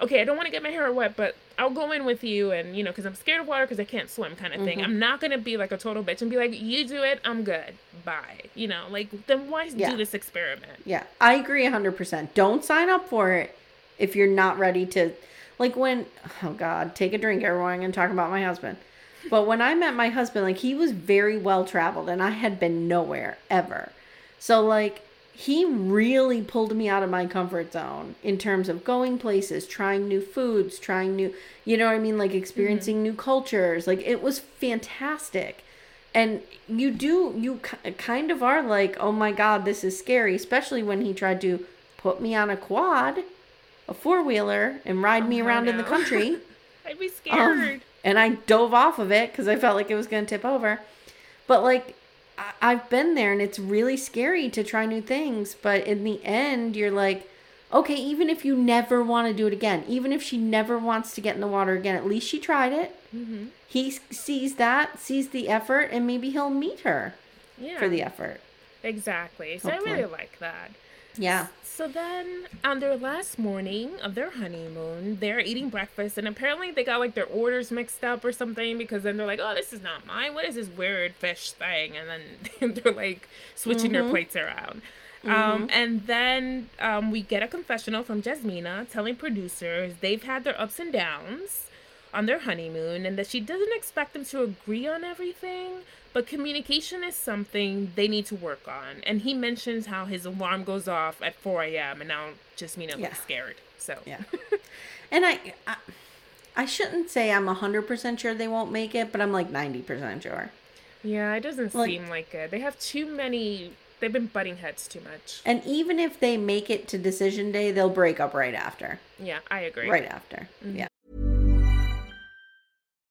okay, I don't want to get my hair wet, but I'll go in with you, and, you know, because I'm scared of water because I can't swim, kind of thing. Mm-hmm. I'm not gonna be like a total bitch and be like, you do it, I'm good, bye. You know, like, then why Yeah. do this experiment? Yeah, I agree 100%. Don't sign up for it if you're not ready to. Like when, oh God, take a drink, everyone. I'm going to talk about my husband. But when I met my husband, like he was very well traveled and I had been nowhere ever. So, like, he really pulled me out of my comfort zone in terms of going places, trying new foods, trying new, you know what I mean? Like experiencing new cultures. Like, it was fantastic. and you do you kind of are like, "Oh my god, this is scary," especially when he tried to put me on a quad, a four-wheeler and ride me Oh, around in the country. [LAUGHS] I'd be Um, scared. and I dove off of it because I felt like it was going to tip over. But like, I- I've been there and it's really scary to try new things. But in the end, you're like, okay, even if you never want to do it again, even if she never wants to get in the water again, at least she tried it. Mm-hmm. He sees that, sees the effort, and maybe he'll meet her yeah. for the effort. Exactly. So I really like that. Yeah. So then, on their last morning of their honeymoon, they're eating breakfast, and apparently they got like their orders mixed up or something because then they're like, "Oh, this is not mine. What is this weird fish thing?" And then [LAUGHS] they're like switching their plates around. Um, and then um, we get a confessional from Jasmina telling producers they've had their ups and downs on their honeymoon and that she doesn't expect them to agree on everything, but communication is something they need to work on. And he mentions how his alarm goes off at 4 a.m. and now Jasmina Yeah. looks scared. So Yeah. [LAUGHS] and I, I, I shouldn't say I'm 100% sure they won't make it, but I'm like 90% sure. yeah, it doesn't Like- seem like it. They have too many. They've been butting heads too much. And even if they make it to decision day, they'll break up right after. Yeah, I agree. Right after. Mm-hmm. Yeah.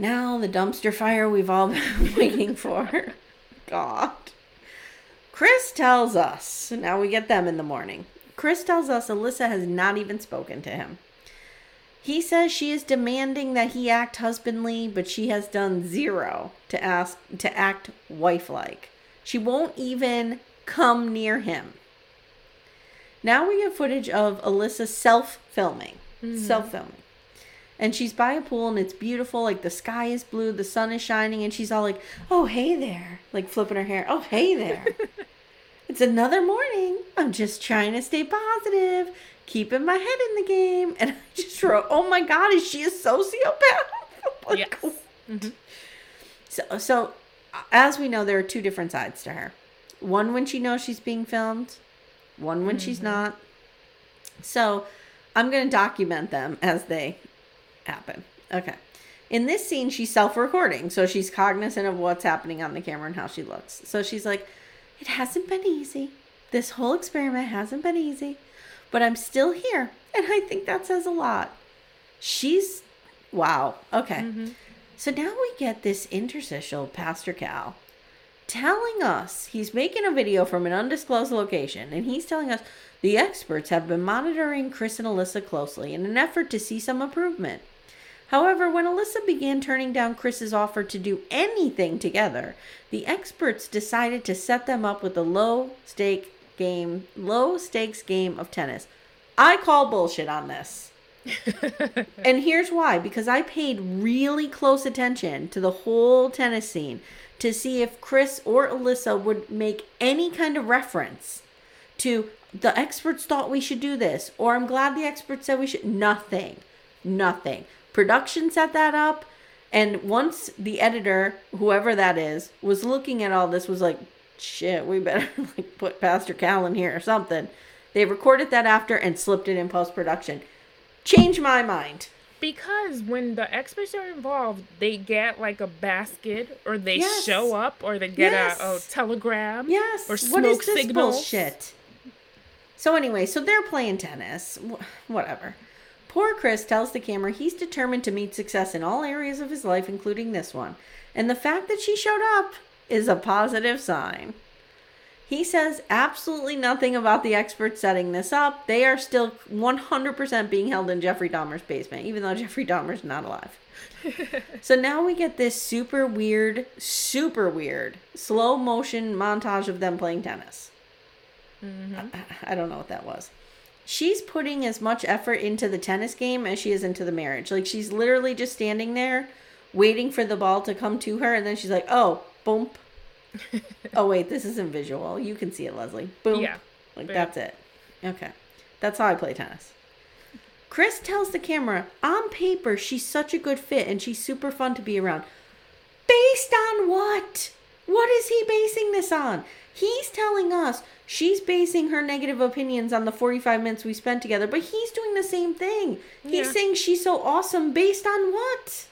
Now the dumpster fire we've all [LAUGHS] been waiting for. God. Chris tells us, now we get them in the morning. Chris tells us Alyssa has not even spoken to him. He says she is demanding that he act husbandly, but she has done zero to ask to act wife-like. She won't even come near him. Now we get footage of Alyssa self-filming. Mm-hmm. Self-filming. And she's by a pool and it's beautiful. Like the sky is blue, the sun is shining, and she's all like, Oh, hey there. Like flipping her hair. Oh, hey there. [LAUGHS] it's another morning. I'm just trying to stay positive, keeping my head in the game. And I just [LAUGHS] wrote, Oh my God, is she a sociopath? [LAUGHS] like, Yes. Mm-hmm. so, so, as we know, there are two different sides to her. One when she knows she's being filmed, one when she's mm-hmm. not. So, I'm going to document them as they happen. Okay. In this scene, she's self recording, so she's cognizant of what's happening on the camera and how she looks. So she's like, It hasn't been easy. This whole experiment hasn't been easy, but I'm still here. And I think that says a lot. She's, wow. Okay. Mm-hmm. So now we get this interstitial Pastor Cal telling us he's making a video from an undisclosed location and he's telling us the experts have been monitoring Chris and Alyssa closely in an effort to see some improvement. However, when Alyssa began turning down Chris's offer to do anything together, the experts decided to set them up with a low stake game, low stakes game of tennis. I call bullshit on this. [LAUGHS] and here's why because I paid really close attention to the whole tennis scene to see if Chris or Alyssa would make any kind of reference to the experts thought we should do this or I'm glad the experts said we should nothing nothing production set that up and once the editor whoever that is was looking at all this was like shit we better [LAUGHS] like put Pastor Cal in here or something they recorded that after and slipped it in post production change my mind Because when the experts are involved, they get like a basket, or they Yes. show up, or they get Yes. a, a telegram, Yes. or smoke is this signals. bullshit? So anyway, so they're playing tennis. Wh- Whatever. Poor Chris tells the camera he's determined to meet success in all areas of his life, including this one. And the fact that she showed up is a positive sign. He says absolutely nothing about the experts setting this up. They are still 100% being held in Jeffrey Dahmer's basement, even though [LAUGHS] Jeffrey Dahmer's not alive. [LAUGHS] so now we get this super weird, super weird slow motion montage of them playing tennis. I, mm-hmm. [LAUGHS] I don't know what that was. She's putting as much effort into the tennis game as she is into the marriage. Like she's literally just standing there waiting for the ball to come to her and then she's like, "Oh, boom." [LAUGHS] oh wait, this isn't visual. You can see it, Leslie. Boom. Yeah. Like Yeah. that's it. Okay. That's how I play tennis. Chris tells the camera, on paper, she's such a good fit and she's super fun to be around. Based on what? What is he basing this on? He's telling us she's basing her negative opinions on the 45 minutes we spent together, but he's doing the same thing. He's Yeah. saying she's so awesome based on what?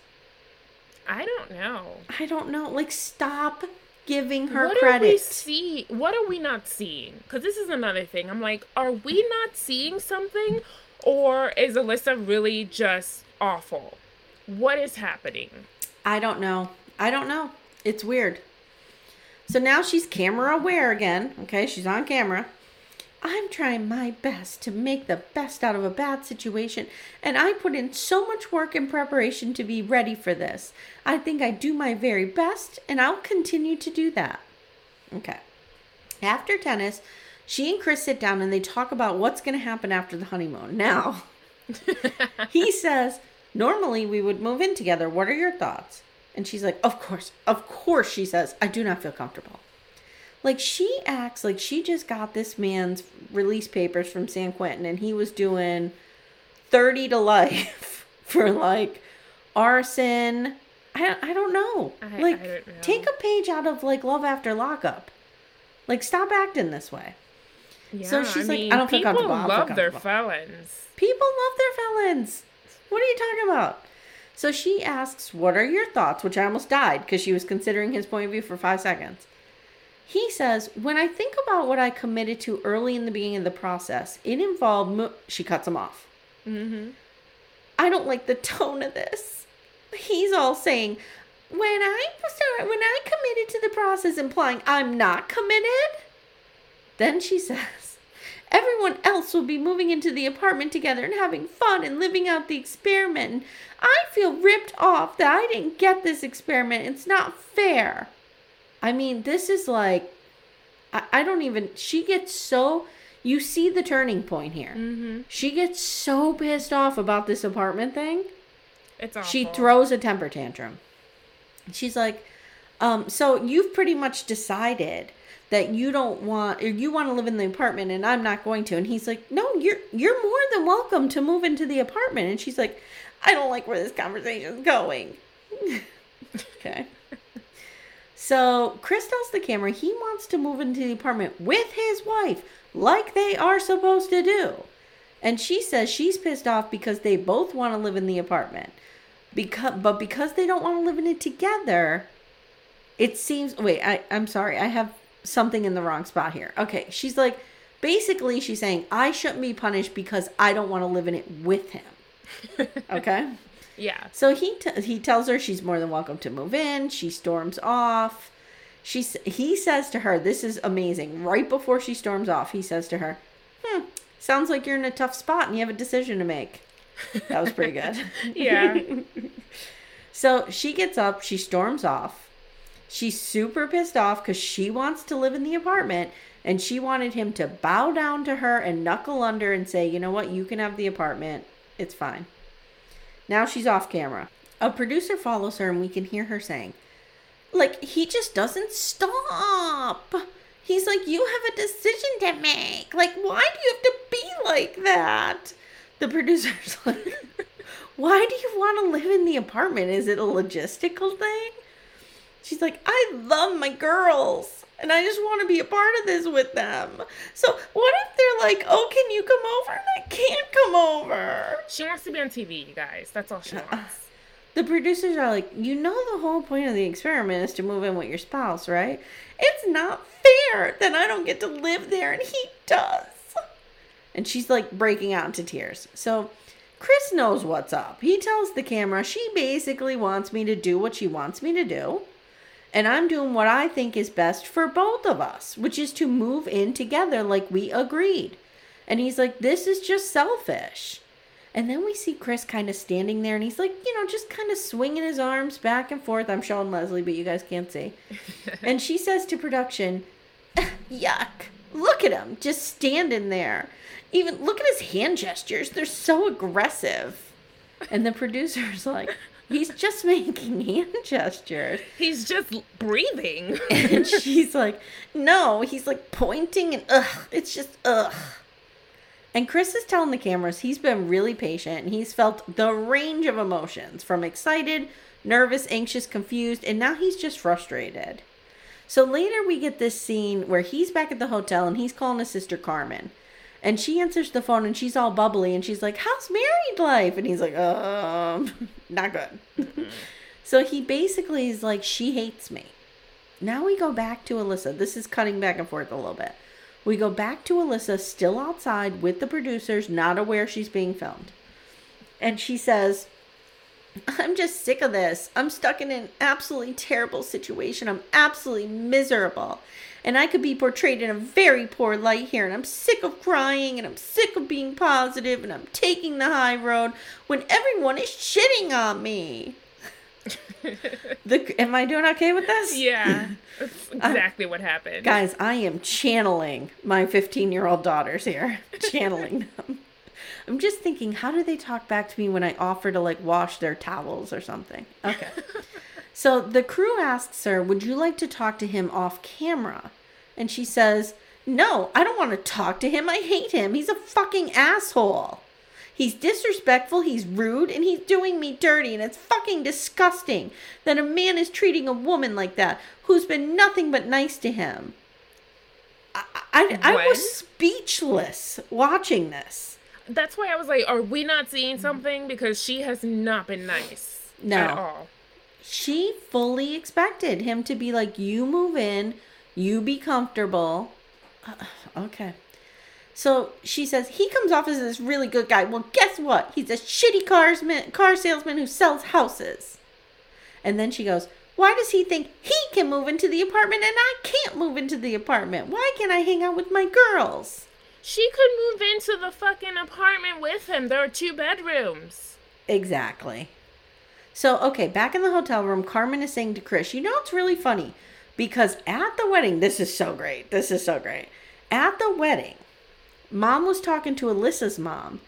I don't know. I don't know. Like, stop giving her what are we credit. see? What are we not seeing? Because this is another thing. I'm like, are we not seeing something, or is Alyssa really just awful? What is happening? I don't know. I don't know. It's weird. So now she's camera aware again. Okay, she's on camera. I'm trying my best to make the best out of a bad situation, and I put in so much work and preparation to be ready for this. I think I do my very best, and I'll continue to do that. Okay. After tennis, she and Chris sit down and they talk about what's going to happen after the honeymoon. Now, [LAUGHS] he says, Normally we would move in together. What are your thoughts? And she's like, Of course, of course, she says, I do not feel comfortable. Like she acts like she just got this man's release papers from San Quentin and he was doing 30 to life [LAUGHS] for like arson. I, I don't know. I- like, I don't know. take a page out of like Love After Lockup. Like, stop acting this way. Yeah, So she's like, I don't feel people comfortable, I love their felons. People love their felons. What are you talking about? So she asks, What are your thoughts? Which I almost died because she was considering his point of view for five seconds. He says, When I think about what I committed to early in the beginning of the process, it involved. Mo-. She cuts him off. Mm-hmm. I don't like the tone of this. He's all saying, when I started, when I committed to the process, implying I'm not committed. Then she says, Everyone else will be moving into the apartment together and having fun and living out the experiment. And I feel ripped off that I didn't get this experiment. It's not fair. I mean, this is like, I, I don't even, she gets so, you see the turning point here. Mm-hmm. She gets so pissed off about this apartment thing. It's awful. She throws a temper tantrum. She's like, um, so you've pretty much decided that you don't want or you want to live in the apartment and I'm not going to. And he's like, No, you're you're more than welcome to move into the apartment. And she's like, I don't like where this conversation's going. [LAUGHS] okay. So Chris tells the camera he wants to move into the apartment with his wife, like they are supposed to do. And she says she's pissed off because they both want to live in the apartment. Because but because they don't want to live in it together, it seems wait, I, I'm sorry, I have something in the wrong spot here. Okay, she's like basically she's saying I shouldn't be punished because I don't want to live in it with him. [LAUGHS] Okay? Yeah. So he t- he tells her she's more than welcome to move in. She storms off. She he says to her, "This is amazing." Right before she storms off, he says to her, "Hmm, sounds like you're in a tough spot and you have a decision to make." That was pretty good. [LAUGHS] Yeah. [LAUGHS] So she gets up, she storms off. She's super pissed off because she wants to live in the apartment and she wanted him to bow down to her and knuckle under and say, you know what, you can have the apartment. It's fine. Now she's off camera. A producer follows her and we can hear her saying, like, he just doesn't stop. He's like, you have a decision to make. Like, why do you have to be like that? The producer's [LAUGHS] like, why do you want to live in the apartment? Is it a logistical thing? She's like, I love my girls and I just want to be a part of this with them. So what if they're like, oh, can you come over? And I can't come over. She wants to be on TV, you guys. That's all she wants. The producers are like, you know, the whole point of the experiment is to move in with your spouse, right? It's not fair that I don't get to live there and he does. And she's like breaking out into tears. So Chris knows what's up. He tells the camera she basically wants me to do what she wants me to do. And I'm doing what I think is best for both of us, which is to move in together like we agreed. And he's like, this is just selfish. And then we see Chris kind of standing there and he's like, you know, just kind of swinging his arms back and forth. I'm showing Leslie, but you guys can't see. [LAUGHS] and she says to production, [LAUGHS] yuck, look at him just standing there. Even look at his hand gestures, they're so aggressive. And the producer's like, he's just [LAUGHS] making hand gestures. He's just breathing. [LAUGHS] And she's like, no, he's like pointing and ugh, it's just ugh. And Chris is telling the cameras he's been really patient and he's felt the range of emotions from excited, nervous, anxious, confused, and now he's just frustrated. So later we get this scene where he's back at the hotel and he's calling his sister Carmen. And she answers the phone and she's all bubbly and she's like, How's married life? And he's like, Um, [LAUGHS] not good. [LAUGHS] so he basically is like, She hates me. Now we go back to Alyssa. This is cutting back and forth a little bit. We go back to Alyssa still outside with the producers, not aware she's being filmed. And she says, I'm just sick of this. I'm stuck in an absolutely terrible situation. I'm absolutely miserable. And I could be portrayed in a very poor light here. And I'm sick of crying and I'm sick of being positive and I'm taking the high road when everyone is shitting on me. [LAUGHS] the, am I doing okay with this? yeah, [LAUGHS] that's exactly what happened. Guys, I am channeling my 15 year old daughters here. [LAUGHS] channeling them. I'm just thinking, how do they talk back to me when I offer to like wash their towels or something? Okay. So the crew asks her, Would you like to talk to him off camera? And she says, No, I don't want to talk to him. I hate him. He's a fucking asshole. He's disrespectful, he's rude, and he's doing me dirty, and it's fucking disgusting that a man is treating a woman like that who's been nothing but nice to him. I, I, I was speechless watching this. That's why I was like, are we not seeing something? Because she has not been nice No. at all. She fully expected him to be like, You move in, you be comfortable. Uh, [SIGHS] okay. So she says he comes off as this really good guy. Well, guess what? He's a shitty carsman, car salesman who sells houses. And then she goes, Why does he think he can move into the apartment and I can't move into the apartment? Why can't I hang out with my girls? She could move into the fucking apartment with him. There are two bedrooms. Exactly. So, okay, back in the hotel room, Carmen is saying to Chris, You know, it's really funny because at the wedding, this is so great. This is so great. At the wedding, mom was talking to Alyssa's mom,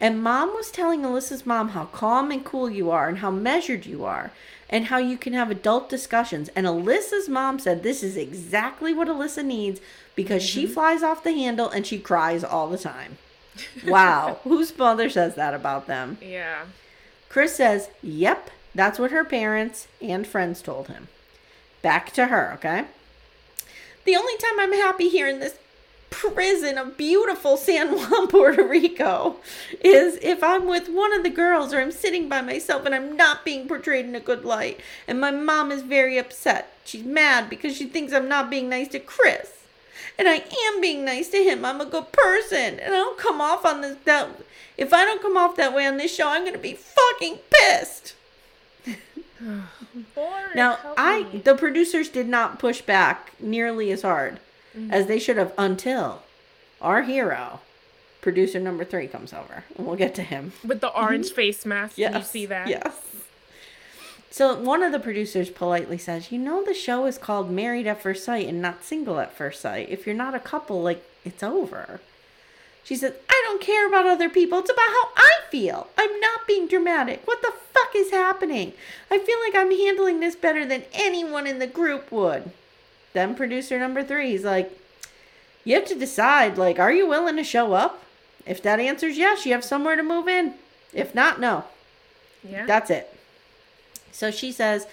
and mom was telling Alyssa's mom how calm and cool you are and how measured you are and how you can have adult discussions. And Alyssa's mom said this is exactly what Alyssa needs because she mm-hmm. flies off the handle and she cries all the time. Wow. [LAUGHS] Whose mother says that about them? Yeah. Chris says, Yep, that's what her parents and friends told him. Back to her, okay? The only time I'm happy here in this prison of beautiful San Juan, [LAUGHS] Puerto Rico, is if I'm with one of the girls or I'm sitting by myself and I'm not being portrayed in a good light. And my mom is very upset. She's mad because she thinks I'm not being nice to Chris. And I am being nice to him. I'm a good person. And I don't come off on this that if I don't come off that way on this show, I'm gonna be fucking pissed. Lord, Now, I me. the producers did not push back nearly as hard as they should have until our hero, producer number three, comes over, and we'll get to him. with the mm-hmm. orange face mask. Yes, Did you see that? Yes. So one of the producers politely says, "You know, the show is called Married at First Sight and not Single at First Sight. If you're not a couple, like it's over." She says, "I don't care about other people. It's about how I feel. I'm not being dramatic. What the fuck is happening? I feel like I'm handling this better than anyone in the group would." Then producer number three is like, "You have to decide. Like, are you willing to show up? If that answer's yes, you have somewhere to move in. If not, no." Yeah. That's it. So she says,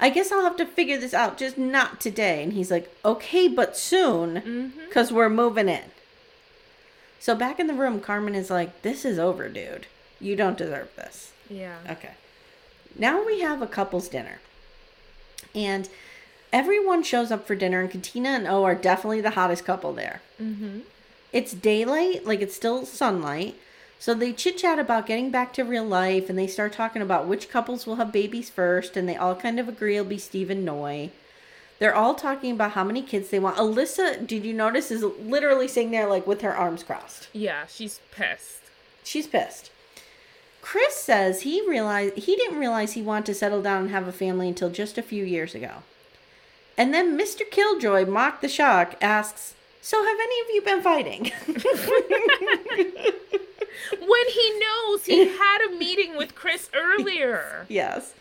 I guess I'll have to figure this out, just not today. And he's like, okay, but soon, mm-hmm. because we're moving in. So back in the room, Carmen is like, this is over, dude. You don't deserve this. yeah. Okay. Now we have a couple's dinner. And everyone shows up for dinner, and Katina and O are definitely the hottest couple there. Mm-hmm. It's daylight, like it's still sunlight. So they chit chat about getting back to real life and they start talking about which couples will have babies first and they all kind of agree it'll be Steve and Noi. They're all talking about how many kids they want. Alyssa, did you notice, is literally sitting there like with her arms crossed. Yeah, she's pissed. She's pissed. Chris says he realized he didn't realize he wanted to settle down and have a family until just a few years ago. And then Mr. Killjoy, Mock the Shock, asks, So have any of you been fighting? [LAUGHS] When he knows he had a meeting with Chris earlier. [LAUGHS] yes.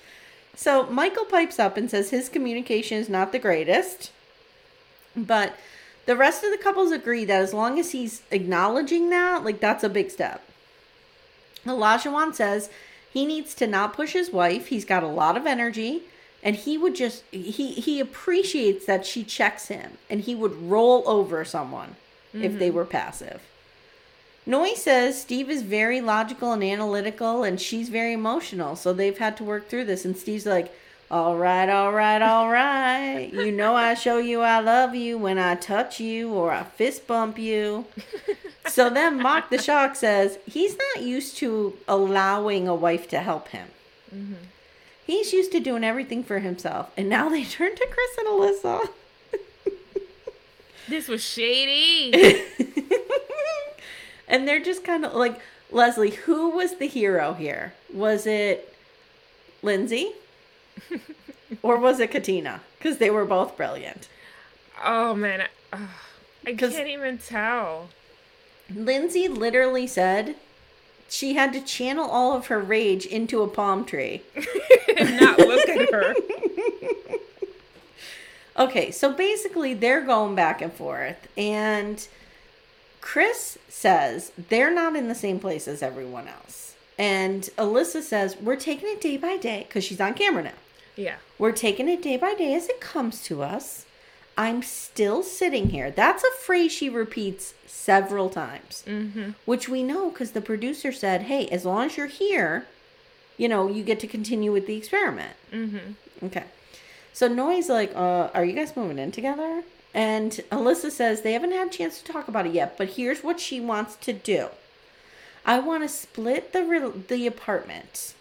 So Michael pipes up and says his communication is not the greatest. But the rest of the couples agree that as long as he's acknowledging that, like that's a big step. Olajuwon says he needs to not push his wife. He's got a lot of energy and he would just he he appreciates that she checks him and he would roll over someone if they mm-hmm. were passive. Noi says Steve is very logical and analytical and she's very emotional, so they've had to work through this and Steve's like, "All right, all right, all right. You know I show you I love you when I touch you or I fist bump you." [LAUGHS] so then Mark the Shark says he's not used to allowing a wife to help him. Mm-hmm. He's used to doing everything for himself. And now they [LAUGHS] turn to Chris and Alyssa. This was shady. [LAUGHS] and they're just kind of like, Leslie, who was the hero here? Was it Lindsey? or was it Katina? Because they were both brilliant. oh man, I, I can't even tell. Lindsey literally said she had to channel all of her rage into a palm tree. [LAUGHS] [LAUGHS] Not look at her. Okay, so basically they're going back and forth, and Chris says they're not in the same place as everyone else. And Alyssa says, We're taking it day by day because she's on camera now. Yeah. We're taking it day by day as it comes to us. I'm still sitting here. That's a phrase she repeats several times, mm-hmm. which we know because the producer said, Hey, as long as you're here, you know, you get to continue with the experiment. Mm-hmm. Okay. So Noi's like, uh, are you guys moving in together? And Alyssa says they haven't had a chance to talk about it yet, but here's what she wants to do. I want to split the re- the apartment.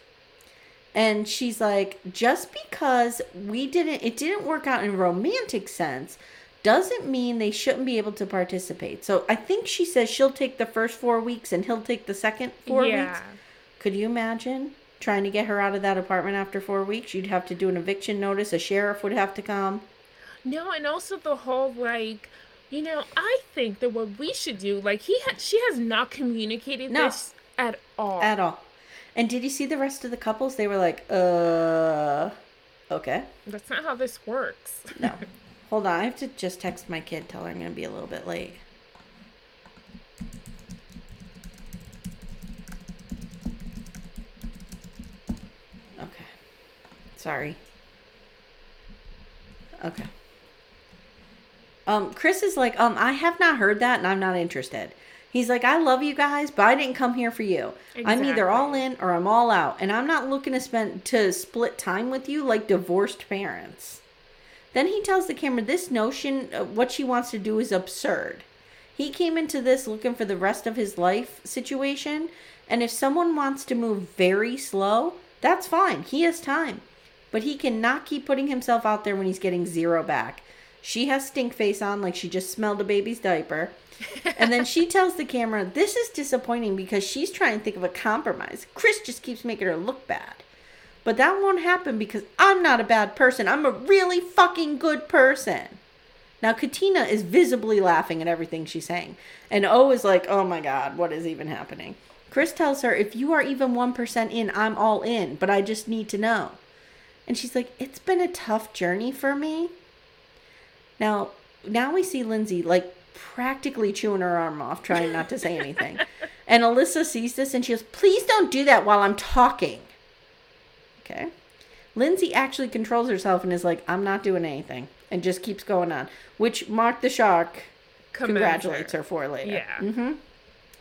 And she's like, just because we didn't it didn't work out in a romantic sense doesn't mean they shouldn't be able to participate. So I think she says she'll take the first 4 weeks and he'll take the second 4 Yeah. weeks. Could you imagine trying to get her out of that apartment after four weeks? You'd have to do an eviction notice. A sheriff would have to come. No, and also the whole like, you know, I think that what we should do, like he ha- she has not communicated No. this at all. At all. And did you see the rest of the couples? They were like, uh, okay. That's not how this works. No. [LAUGHS] Hold on. I have to just text my kid, tell her I'm going to be a little bit late. Okay. Sorry. Okay. Um, Chris is like, um, I have not heard that and I'm not interested. He's like, I love you guys, but I didn't come here for you. I'm either all in or I'm all out, and I'm not looking to spend to split time with you like divorced parents. Then he tells the camera this notion of what she wants to do is absurd. He came into this looking for the rest of his life situation, and if someone wants to move very slow, that's fine. He has time. But he cannot keep putting himself out there when he's getting zero back. She has stink face on like she just smelled a baby's diaper. and then she tells the camera, This is disappointing because she's trying to think of a compromise. Chris just keeps making her look bad. But that won't happen because I'm not a bad person. I'm a really fucking good person. Now, Katina is visibly laughing at everything she's saying. And O is like, oh my God, what is even happening? Chris tells her, if you are even 1% in, I'm all in, but I just need to know. And she's like, it's been a tough journey for me. Now, now we see Lindsey like practically chewing her arm off, trying not to say anything. [LAUGHS] and Alyssa sees this and she goes, please don't do that while I'm talking. Okay. Lindsey actually controls herself and is like, I'm not doing anything. And just keeps going on. Which Mark the Shark Commends congratulates her. her for later. Yeah. Mm-hmm.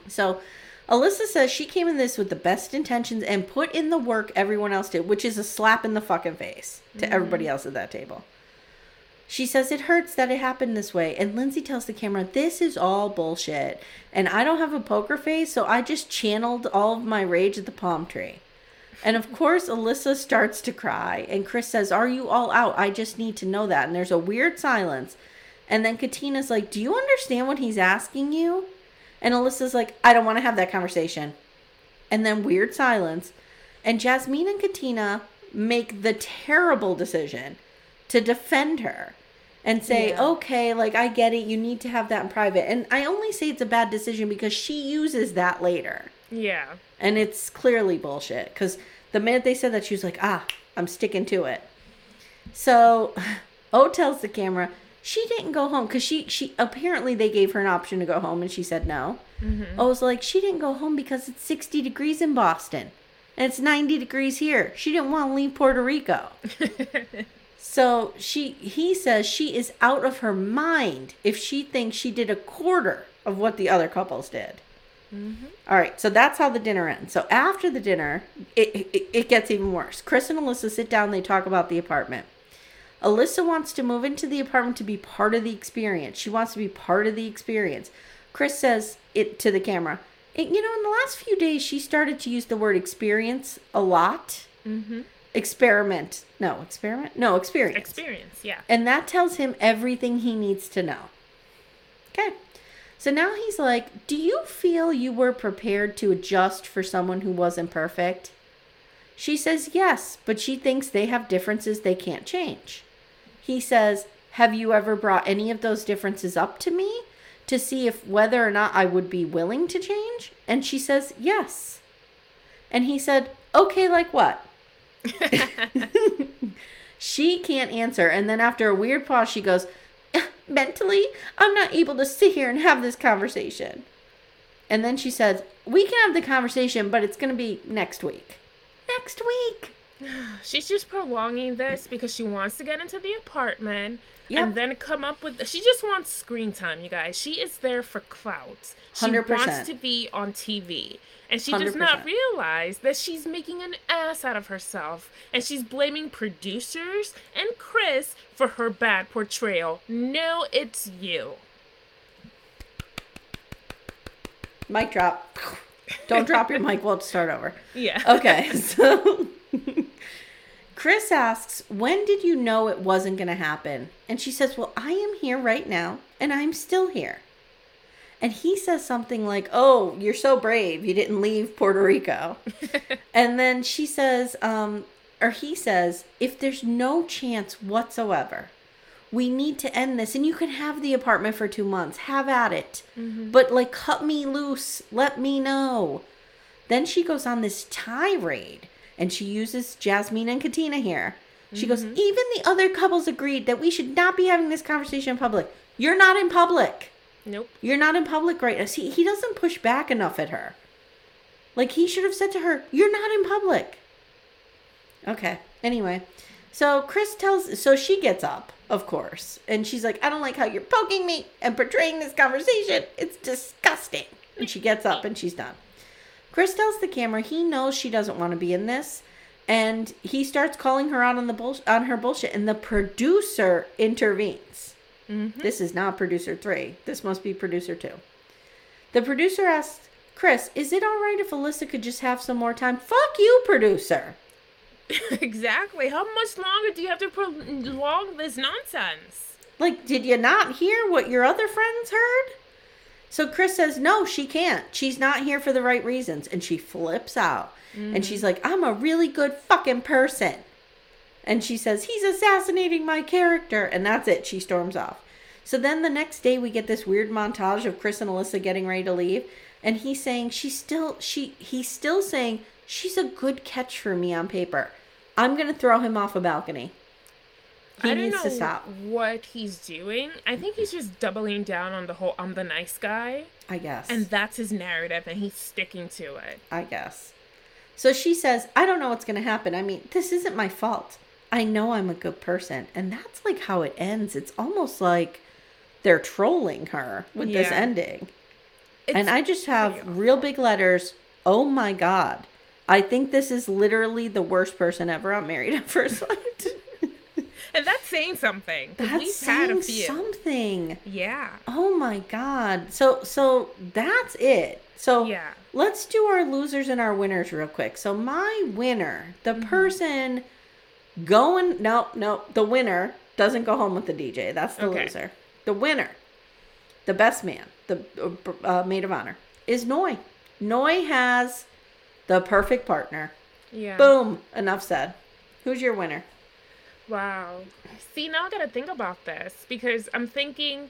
So Alyssa says she came in this with the best intentions and put in the work everyone else did, which is a slap in the fucking face to everybody else at that table. She says it hurts that it happened this way. And Lindsey tells the camera, This is all bullshit. And I don't have a poker face, so I just channeled all of my rage at the palm tree. And of course, Alyssa starts to cry. And Chris says, Are you all out? I just need to know that. And there's a weird silence. And then Katina's like, Do you understand what he's asking you? And Alyssa's like, I don't want to have that conversation. And then weird silence. And Jasmine and Katina make the terrible decision to defend her and say, Yeah. okay, like I get it, you need to have that in private. And I only say it's a bad decision because she uses that later. Yeah. And it's clearly bullshit because the minute they said that, she was like, ah, I'm sticking to it. So [LAUGHS] O tells the camera she didn't go home because she, she apparently they gave her an option to go home and she said no. O was like, she didn't go home because it's 60 degrees in Boston and it's 90 degrees here. She didn't want to leave Puerto Rico. [LAUGHS] So she he says she is out of her mind if she thinks she did a quarter of what the other couples did. All right, so that's how the dinner ends. So after the dinner, it, it it gets even worse. Chris and Alyssa sit down. They talk about the apartment. Alyssa wants to move into the apartment to be part of the experience. She wants to be part of the experience. Chris says it to the camera. It, you know, in the last few days, she started to use the word experience a lot. Mm-hmm. Experiment. No, experiment? No, experience. Experience, yeah. And that tells him everything he needs to know. Okay. So now he's like, Do you feel you were prepared to adjust for someone who wasn't perfect? She says yes, but she thinks they have differences they can't change. He says, Have you ever brought any of those differences up to me to see if whether or not I would be willing to change? And she says, Yes. And he said, Okay, like what? [LAUGHS] she can't answer. And then after a weird pause, she goes, "Eh, [LAUGHS] Mentally, I'm not able to sit here and have this conversation. And then she says, We can have the conversation, but it's going to be next week. Next week. [SIGHS] She's just prolonging this because she wants to get into the apartment Yep. and then come up with. She just wants screen time, you guys. She is there for clout. She 100%. wants to be on TV. And she does not realize that she's making an ass out of herself. And she's blaming producers and Chris for her bad portrayal. No, it's you. Mic drop. Don't drop your mic. We'll start over. Yeah. Okay, [LAUGHS] so Chris asks, When did you know it wasn't going to happen? And she says, Well, I am here right now, and I'm still here. And he says something like, Oh, you're so brave. You didn't leave Puerto Rico. [LAUGHS] and then she says, um, or he says, If there's no chance whatsoever, we need to end this and you can have the apartment for two months have at it. But like cut me loose let me know. Then she goes on this tirade and she uses jasmine and katina here. She goes even the other couples agreed that we should not be having this conversation in public. You're not in public Nope. you're not in public right now see he doesn't push back enough at her like he should have said to her you're not in public Okay. Anyway, so Chris tells, so she gets up, of course, and she's like, I don't like how you're poking me and portraying this conversation. It's disgusting. And she gets up and she's done. Chris tells the camera he knows she doesn't want to be in this, and he starts calling her out on the bull- on her bullshit, and the producer intervenes. Mm-hmm. This is not producer three. This must be producer two. The producer asks Chris, "Is it all right if Alyssa could just have some more time?" Fuck you, producer. [LAUGHS] exactly. How much longer do you have to prolong this nonsense? Like, did you not hear what your other friends heard? So Chris says, no, she can't. She's not here for the right reasons. And she flips out. And mm-hmm. she's like, I'm a really good fucking person. And she says, he's assassinating my character. And that's it. She storms off. So then the next day, we get this weird montage of Chris and Alyssa getting ready to leave. And he's saying, she's still, she, he's still saying, she's a good catch for me on paper. I'm going to throw him off a balcony. He I don't needs know to stop. what he's doing. I think he's just doubling down on the whole I'm the nice guy. I guess. And that's his narrative and he's sticking to it. I guess. So she says, I don't know what's going to happen. I mean, this isn't my fault. I know I'm a good person. And that's like how it ends. It's almost like they're trolling her with this ending. It's and I just have real big letters. Oh my God. I think this is literally the worst person ever on Married at First Sight. [LAUGHS] And that's saying something. That's we've had a saying few. something. Yeah. Oh my god. So so that's it. So Yeah. let's do our losers and our winners real quick. So my winner, the Mm-hmm. person going no no the winner doesn't go home with the DJ. That's the Okay. loser. The winner, the best man, the uh, maid of honor is Noi. Noi has the perfect partner. Yeah. Boom. Enough said. Who's your winner? Wow. See, now I gotta think about this because I'm thinking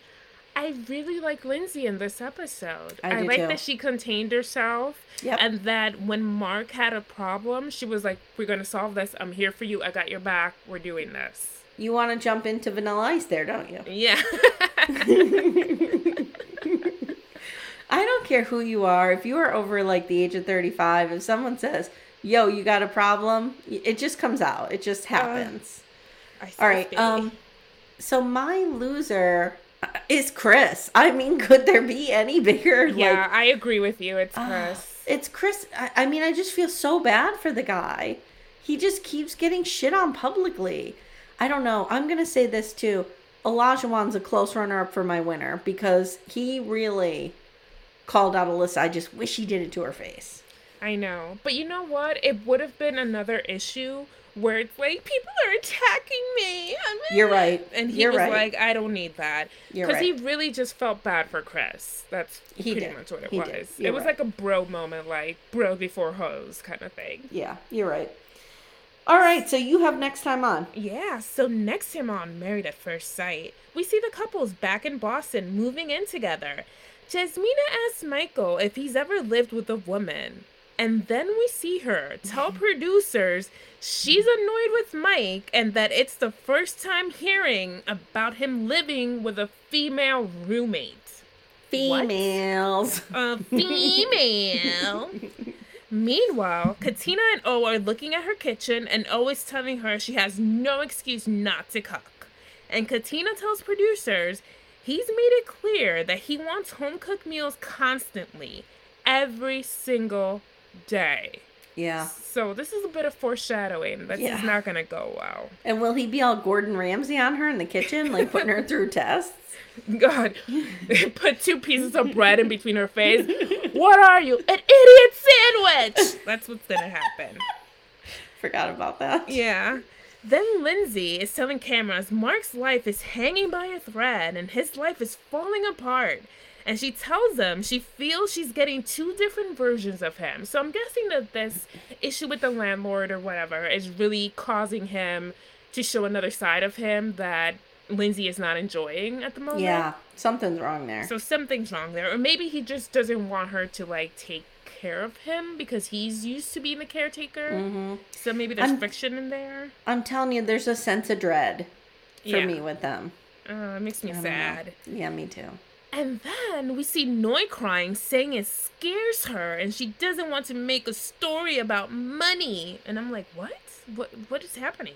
I really like Lindsey in this episode. I do like too. that she contained herself. Yep. And that when Mark had a problem, she was like, We're gonna solve this. I'm here for you. I got your back. We're doing this. You want to jump into Vanilla Ice there, don't you? Yeah. [LAUGHS] I don't care who you are. If you are over like the age of 35, if someone says, yo, you got a problem, it just comes out. It just happens. I All right. Um, so my loser uh, is Chris. I mean, could there be any bigger? yeah, Like, I agree with you. It's ah, Chris. it's Chris. I, I mean, I just feel so bad for the guy. He just keeps getting shit on publicly. I don't know. I'm going to say this too. Olajuwon's a close runner up for my winner because he really called out Alyssa. I just wish he did it to her face. I know. But you know what? It would have been another issue where it's like, people are attacking me. I'm You're right. And he You're was right. like, I don't need that. Because he really just felt bad for Chris. That's He pretty did. much what it He was. did. It was right. like a bro moment, like bro before hose kind of thing. Yeah, you're right. All right, so you have next time on. Yeah, so next time on Married at First Sight, we see the couples back in Boston moving in together. Jasmina asks Michael if he's ever lived with a woman. And then we see her tell mm-hmm. producers she's annoyed with Mike and that it's the first time hearing about him living with a female roommate. What? Females. A female. Meanwhile, Katina and O are looking at her kitchen and O is telling her she has no excuse not to cook. And Katina tells producers he's made it clear that he wants home cooked meals constantly, every single day. Yeah. So this is a bit of foreshadowing. This Yeah. is not gonna go well. And will he be all Gordon Ramsay on her in the kitchen, like putting her through tests? [LAUGHS] God, [LAUGHS] put two pieces of bread in between her face. What are you? An idiot sandwich! That's what's gonna happen. [LAUGHS] Forgot about that. Yeah. Then Lindsey is telling cameras Mark's life is hanging by a thread and his life is falling apart. And she tells them she feels she's getting two different versions of him. So I'm guessing that this issue with the landlord or whatever is really causing him to show another side of him that Lindsey is not enjoying at the moment. Yeah, something's wrong there. So something's wrong there. Or maybe he just doesn't want her to like take care of him because he's used to being the caretaker. So maybe there's I'm- friction in there. I'm telling you, there's a sense of dread for Yeah. me with them. Uh, it makes me don't know. sad. Yeah, me too. And then we see Noi crying, saying it scares her and she doesn't want to make a story about money. And I'm like, what? What? What is happening?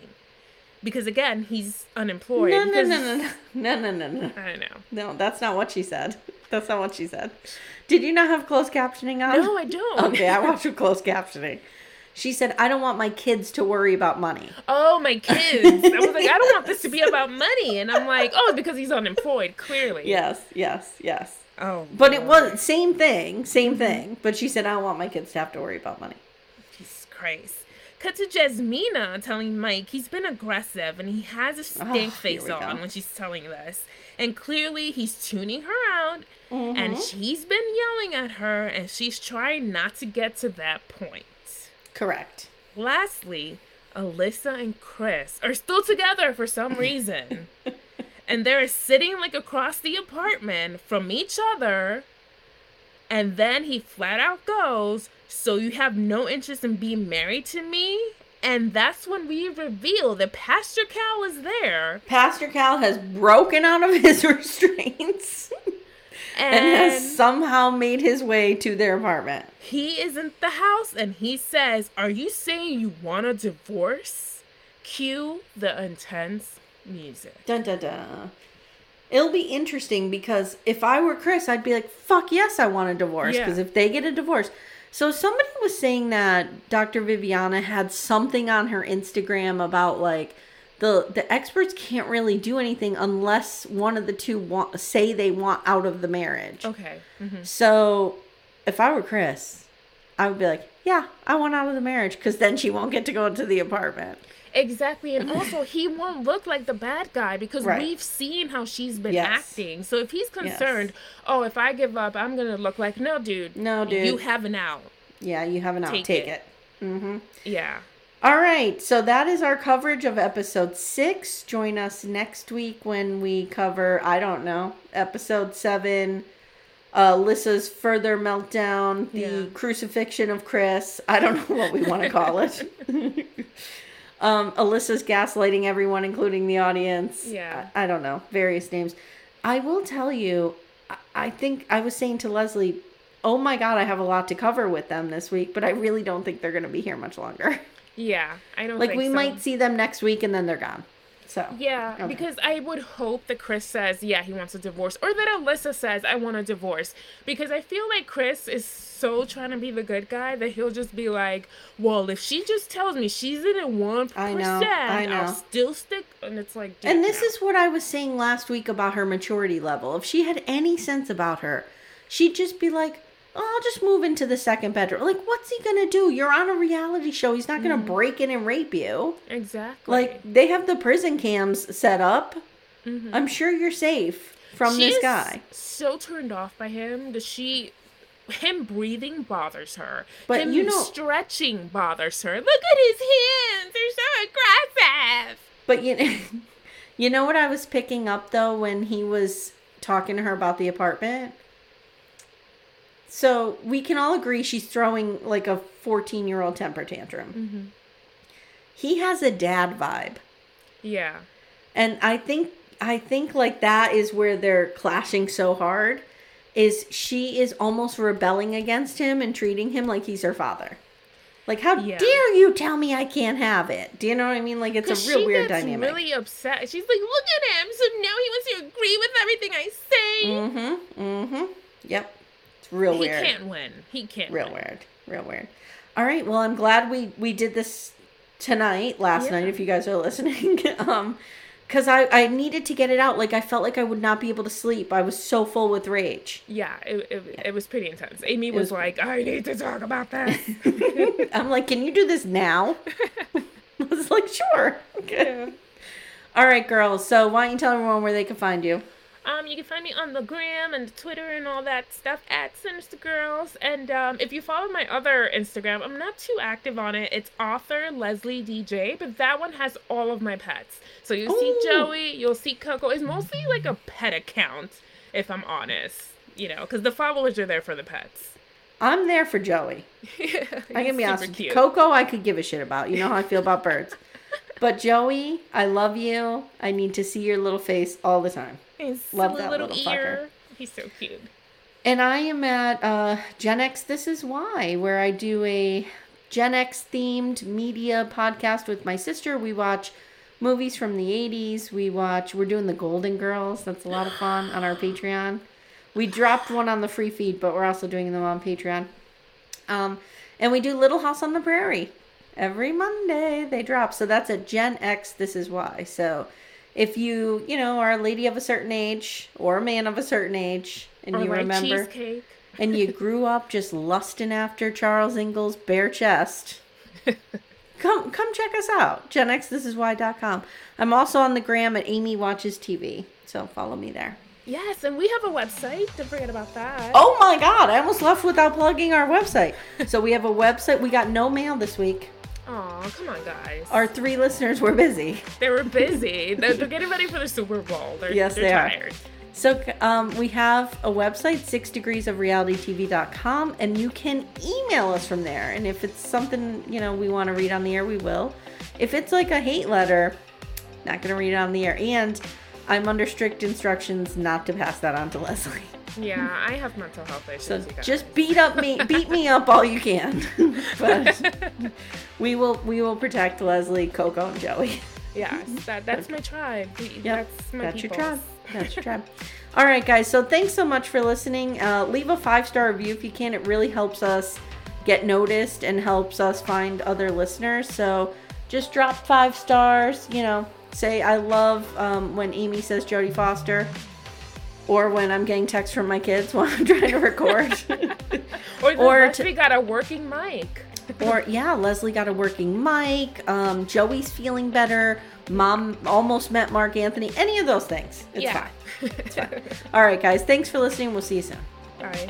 Because again, he's unemployed. No, no, because- no, no, no, no, no, no. I know. No, that's not what she said. That's not what she said. Did you not have closed captioning on? No, I don't. Okay, I watched with [LAUGHS] closed captioning. She said, "I don't want my kids to worry about money." Oh, my kids. I was like, I don't want this to be about money. And I'm like, oh, because he's unemployed, clearly. Yes, yes, yes. Oh. But it was same thing, same thing. But she said, "I don't want my kids to have to worry about money." Jesus Christ. Cut to Jasmina telling Mike he's been aggressive and he has a stink Oh, face on go. when she's telling this. And clearly he's tuning her out and Mm-hmm. she's been yelling at her and she's trying not to get to that point. Correct. Lastly, Alyssa and Chris are still together for some [LAUGHS] reason. and they're sitting like across the apartment from each other. And then he flat out goes, So you have no interest in being married to me? And that's when we reveal that Pastor Cal is there. Pastor Cal has broken out of his [LAUGHS] restraints And, and has somehow made his way to their apartment. he is in the house and he says, Are you saying you want a divorce? Cue the intense music. Dun dun dun. It'll be interesting because if I were Chris, I'd be like, "Fuck yes, I want a divorce." Yeah. Because if they get a divorce, so somebody was saying that Dr. Viviana had something on her Instagram about like the the experts can't really do anything unless one of the two want say they want out of the marriage. Okay. mhm. So, if I were Chris, I would be like, "Yeah, I want out of the marriage because then she won't get to go into the apartment." Exactly. And [LAUGHS] also, he won't look like the bad guy because Right. we've seen how she's been Yes. acting. So if he's concerned, oh, if I give up, I'm going to look like, no, dude. No, dude. You have an out. Yeah, you have an out. Take Take it. it. Yeah. All right, so that is our coverage of episode six. Join us next week when we cover, I don't know, episode seven, uh, Lissa's further meltdown, the Yeah. crucifixion of Chris. I don't know what we want to call it. [LAUGHS] um, Alyssa's gaslighting everyone, including the audience. Yeah. I, I don't know, various names. I will tell you, I, I think I was saying to Leslie, oh my God, I have a lot to cover with them this week, but I really don't think they're going to be here much longer. [LAUGHS] Yeah. I don't Like we so. might see them next week and then they're gone. So Yeah, Okay. because I would hope that Chris says, yeah, he wants a divorce, or that Alyssa says, I want a divorce. Because I feel like Chris is so trying to be the good guy that he'll just be like, well, if she just tells me she's in it one I know, I know. I'll still stick. And it's like, And this no. is what I was saying last week about her maturity level. If she had any sense about her, she'd just be like, oh, I'll just move into the second bedroom. Like, what's he gonna do? You're on a reality show. He's not gonna Mm-hmm. break in and rape you. exactly Like, they have the prison cams set up. I'm sure you're safe from Mm-hmm. She this guy. So turned off by him that she. Him breathing bothers her. But him you know- stretching bothers her. Look at his hands; they're so aggressive. But you know, [LAUGHS] you know what I was picking up though when he was talking to her about the apartment? So we can all agree she's throwing like a 14 year old temper tantrum. He has a dad vibe. Yeah. And I think I think like that is where they're clashing so hard is she is almost rebelling against him and treating him like he's her father. Like how Yeah. dare you tell me I can't have it? Do you know what I mean? Like it's a real weird dynamic. really upset. She's like, "Look at him! So now he wants to agree with everything I say. Mm-hmm. Mm-hmm. Yep. Real he weird. He can't win. He can't. Real win. weird. Real weird. All right. Well, I'm glad we we did this tonight, last Yeah. night, if you guys are [LAUGHS] listening. um, because I I needed to get it out. Like I felt like I would not be able to sleep. I was so full with rage. Yeah, it, it, it was pretty intense. Amye was, was- like, "I need to talk about [LAUGHS] this." [LAUGHS] I'm like, can you do this now? I was like, sure. Okay. Yeah. All right, girls. So why don't you tell everyone where they can find you? Um, you can find me on the gram and Twitter and all that stuff at Sinister Girlz. And um, if you follow my other Instagram, I'm not too active on it. It's author Leslie DJ, but that one has all of my pets. So you'll see Joey, you'll see Coco. It's mostly like a pet account, if I'm honest. You know, because the followers are there for the pets. I'm there for Joey. [LAUGHS] I can be honest. cute. Coco, I could give a shit about. You know how I feel about birds. [LAUGHS] But Joey, I love you. I need to see your little face all the time. His Love silly that little, little fucker. ear. He's so cute. And I am at uh, Gen X This Is Why, where I do a Gen X themed media podcast with my sister. We watch movies from the 80s. We watch, we're doing the Golden Girls. That's a lot of fun on our Patreon. We dropped one on the free feed, but we're also doing them on Patreon. Um, and we do Little House on the Prairie every Monday. They drop. So that's at Gen X This Is Why. So if you, you know, are a lady of a certain age or a man of a certain age and Or you remember cheesecake. and you [LAUGHS] grew up just lusting after Charles Ingalls' bare chest, [LAUGHS] come come check us out. GenXThisIsWhy.com. I'm also on the gram at Amye Watches TV, so follow me there. Yes, and we have a website. Don't forget about that. Oh my God! I almost left without plugging our website. So we have a website. We got no mail this week. Aw, come on, guys. Our three listeners were busy. They were busy. they're, they're getting ready for the Super Bowl. They're, Yes, they're they are. So um, we have a website, six degrees of realitytv.com, and you can email us from there. And if it's something, you know, we want to read on the air, we will. If it's like a hate letter, not going to read it on the air. And I'm under strict instructions not to pass that on to Leslie. Yeah, I have mental health issues. So just beat up me, beat me up all you can. [LAUGHS] but we will, we will protect Leslie, Coco, and Joey. yes, that that's my tribe. We- Yep, That's my that's your tribe. [LAUGHS] That's your tribe. All right, guys. So thanks so much for listening. Uh, leave a five star review if you can. It really helps us get noticed and helps us find other listeners. So just drop five stars. You know, say I love um, when Amye says Jodie Foster, or when I'm getting texts from my kids [LAUGHS] while I'm trying to record. [LAUGHS] Or, Or Leslie got a working mic. [LAUGHS] or yeah, Leslie got a working mic. Um, Joey's feeling better. Mom almost met Marc Anthony. Any of those things, it's Yeah. fine. It's fine. All right, guys. Thanks for listening. We'll see you soon. Bye.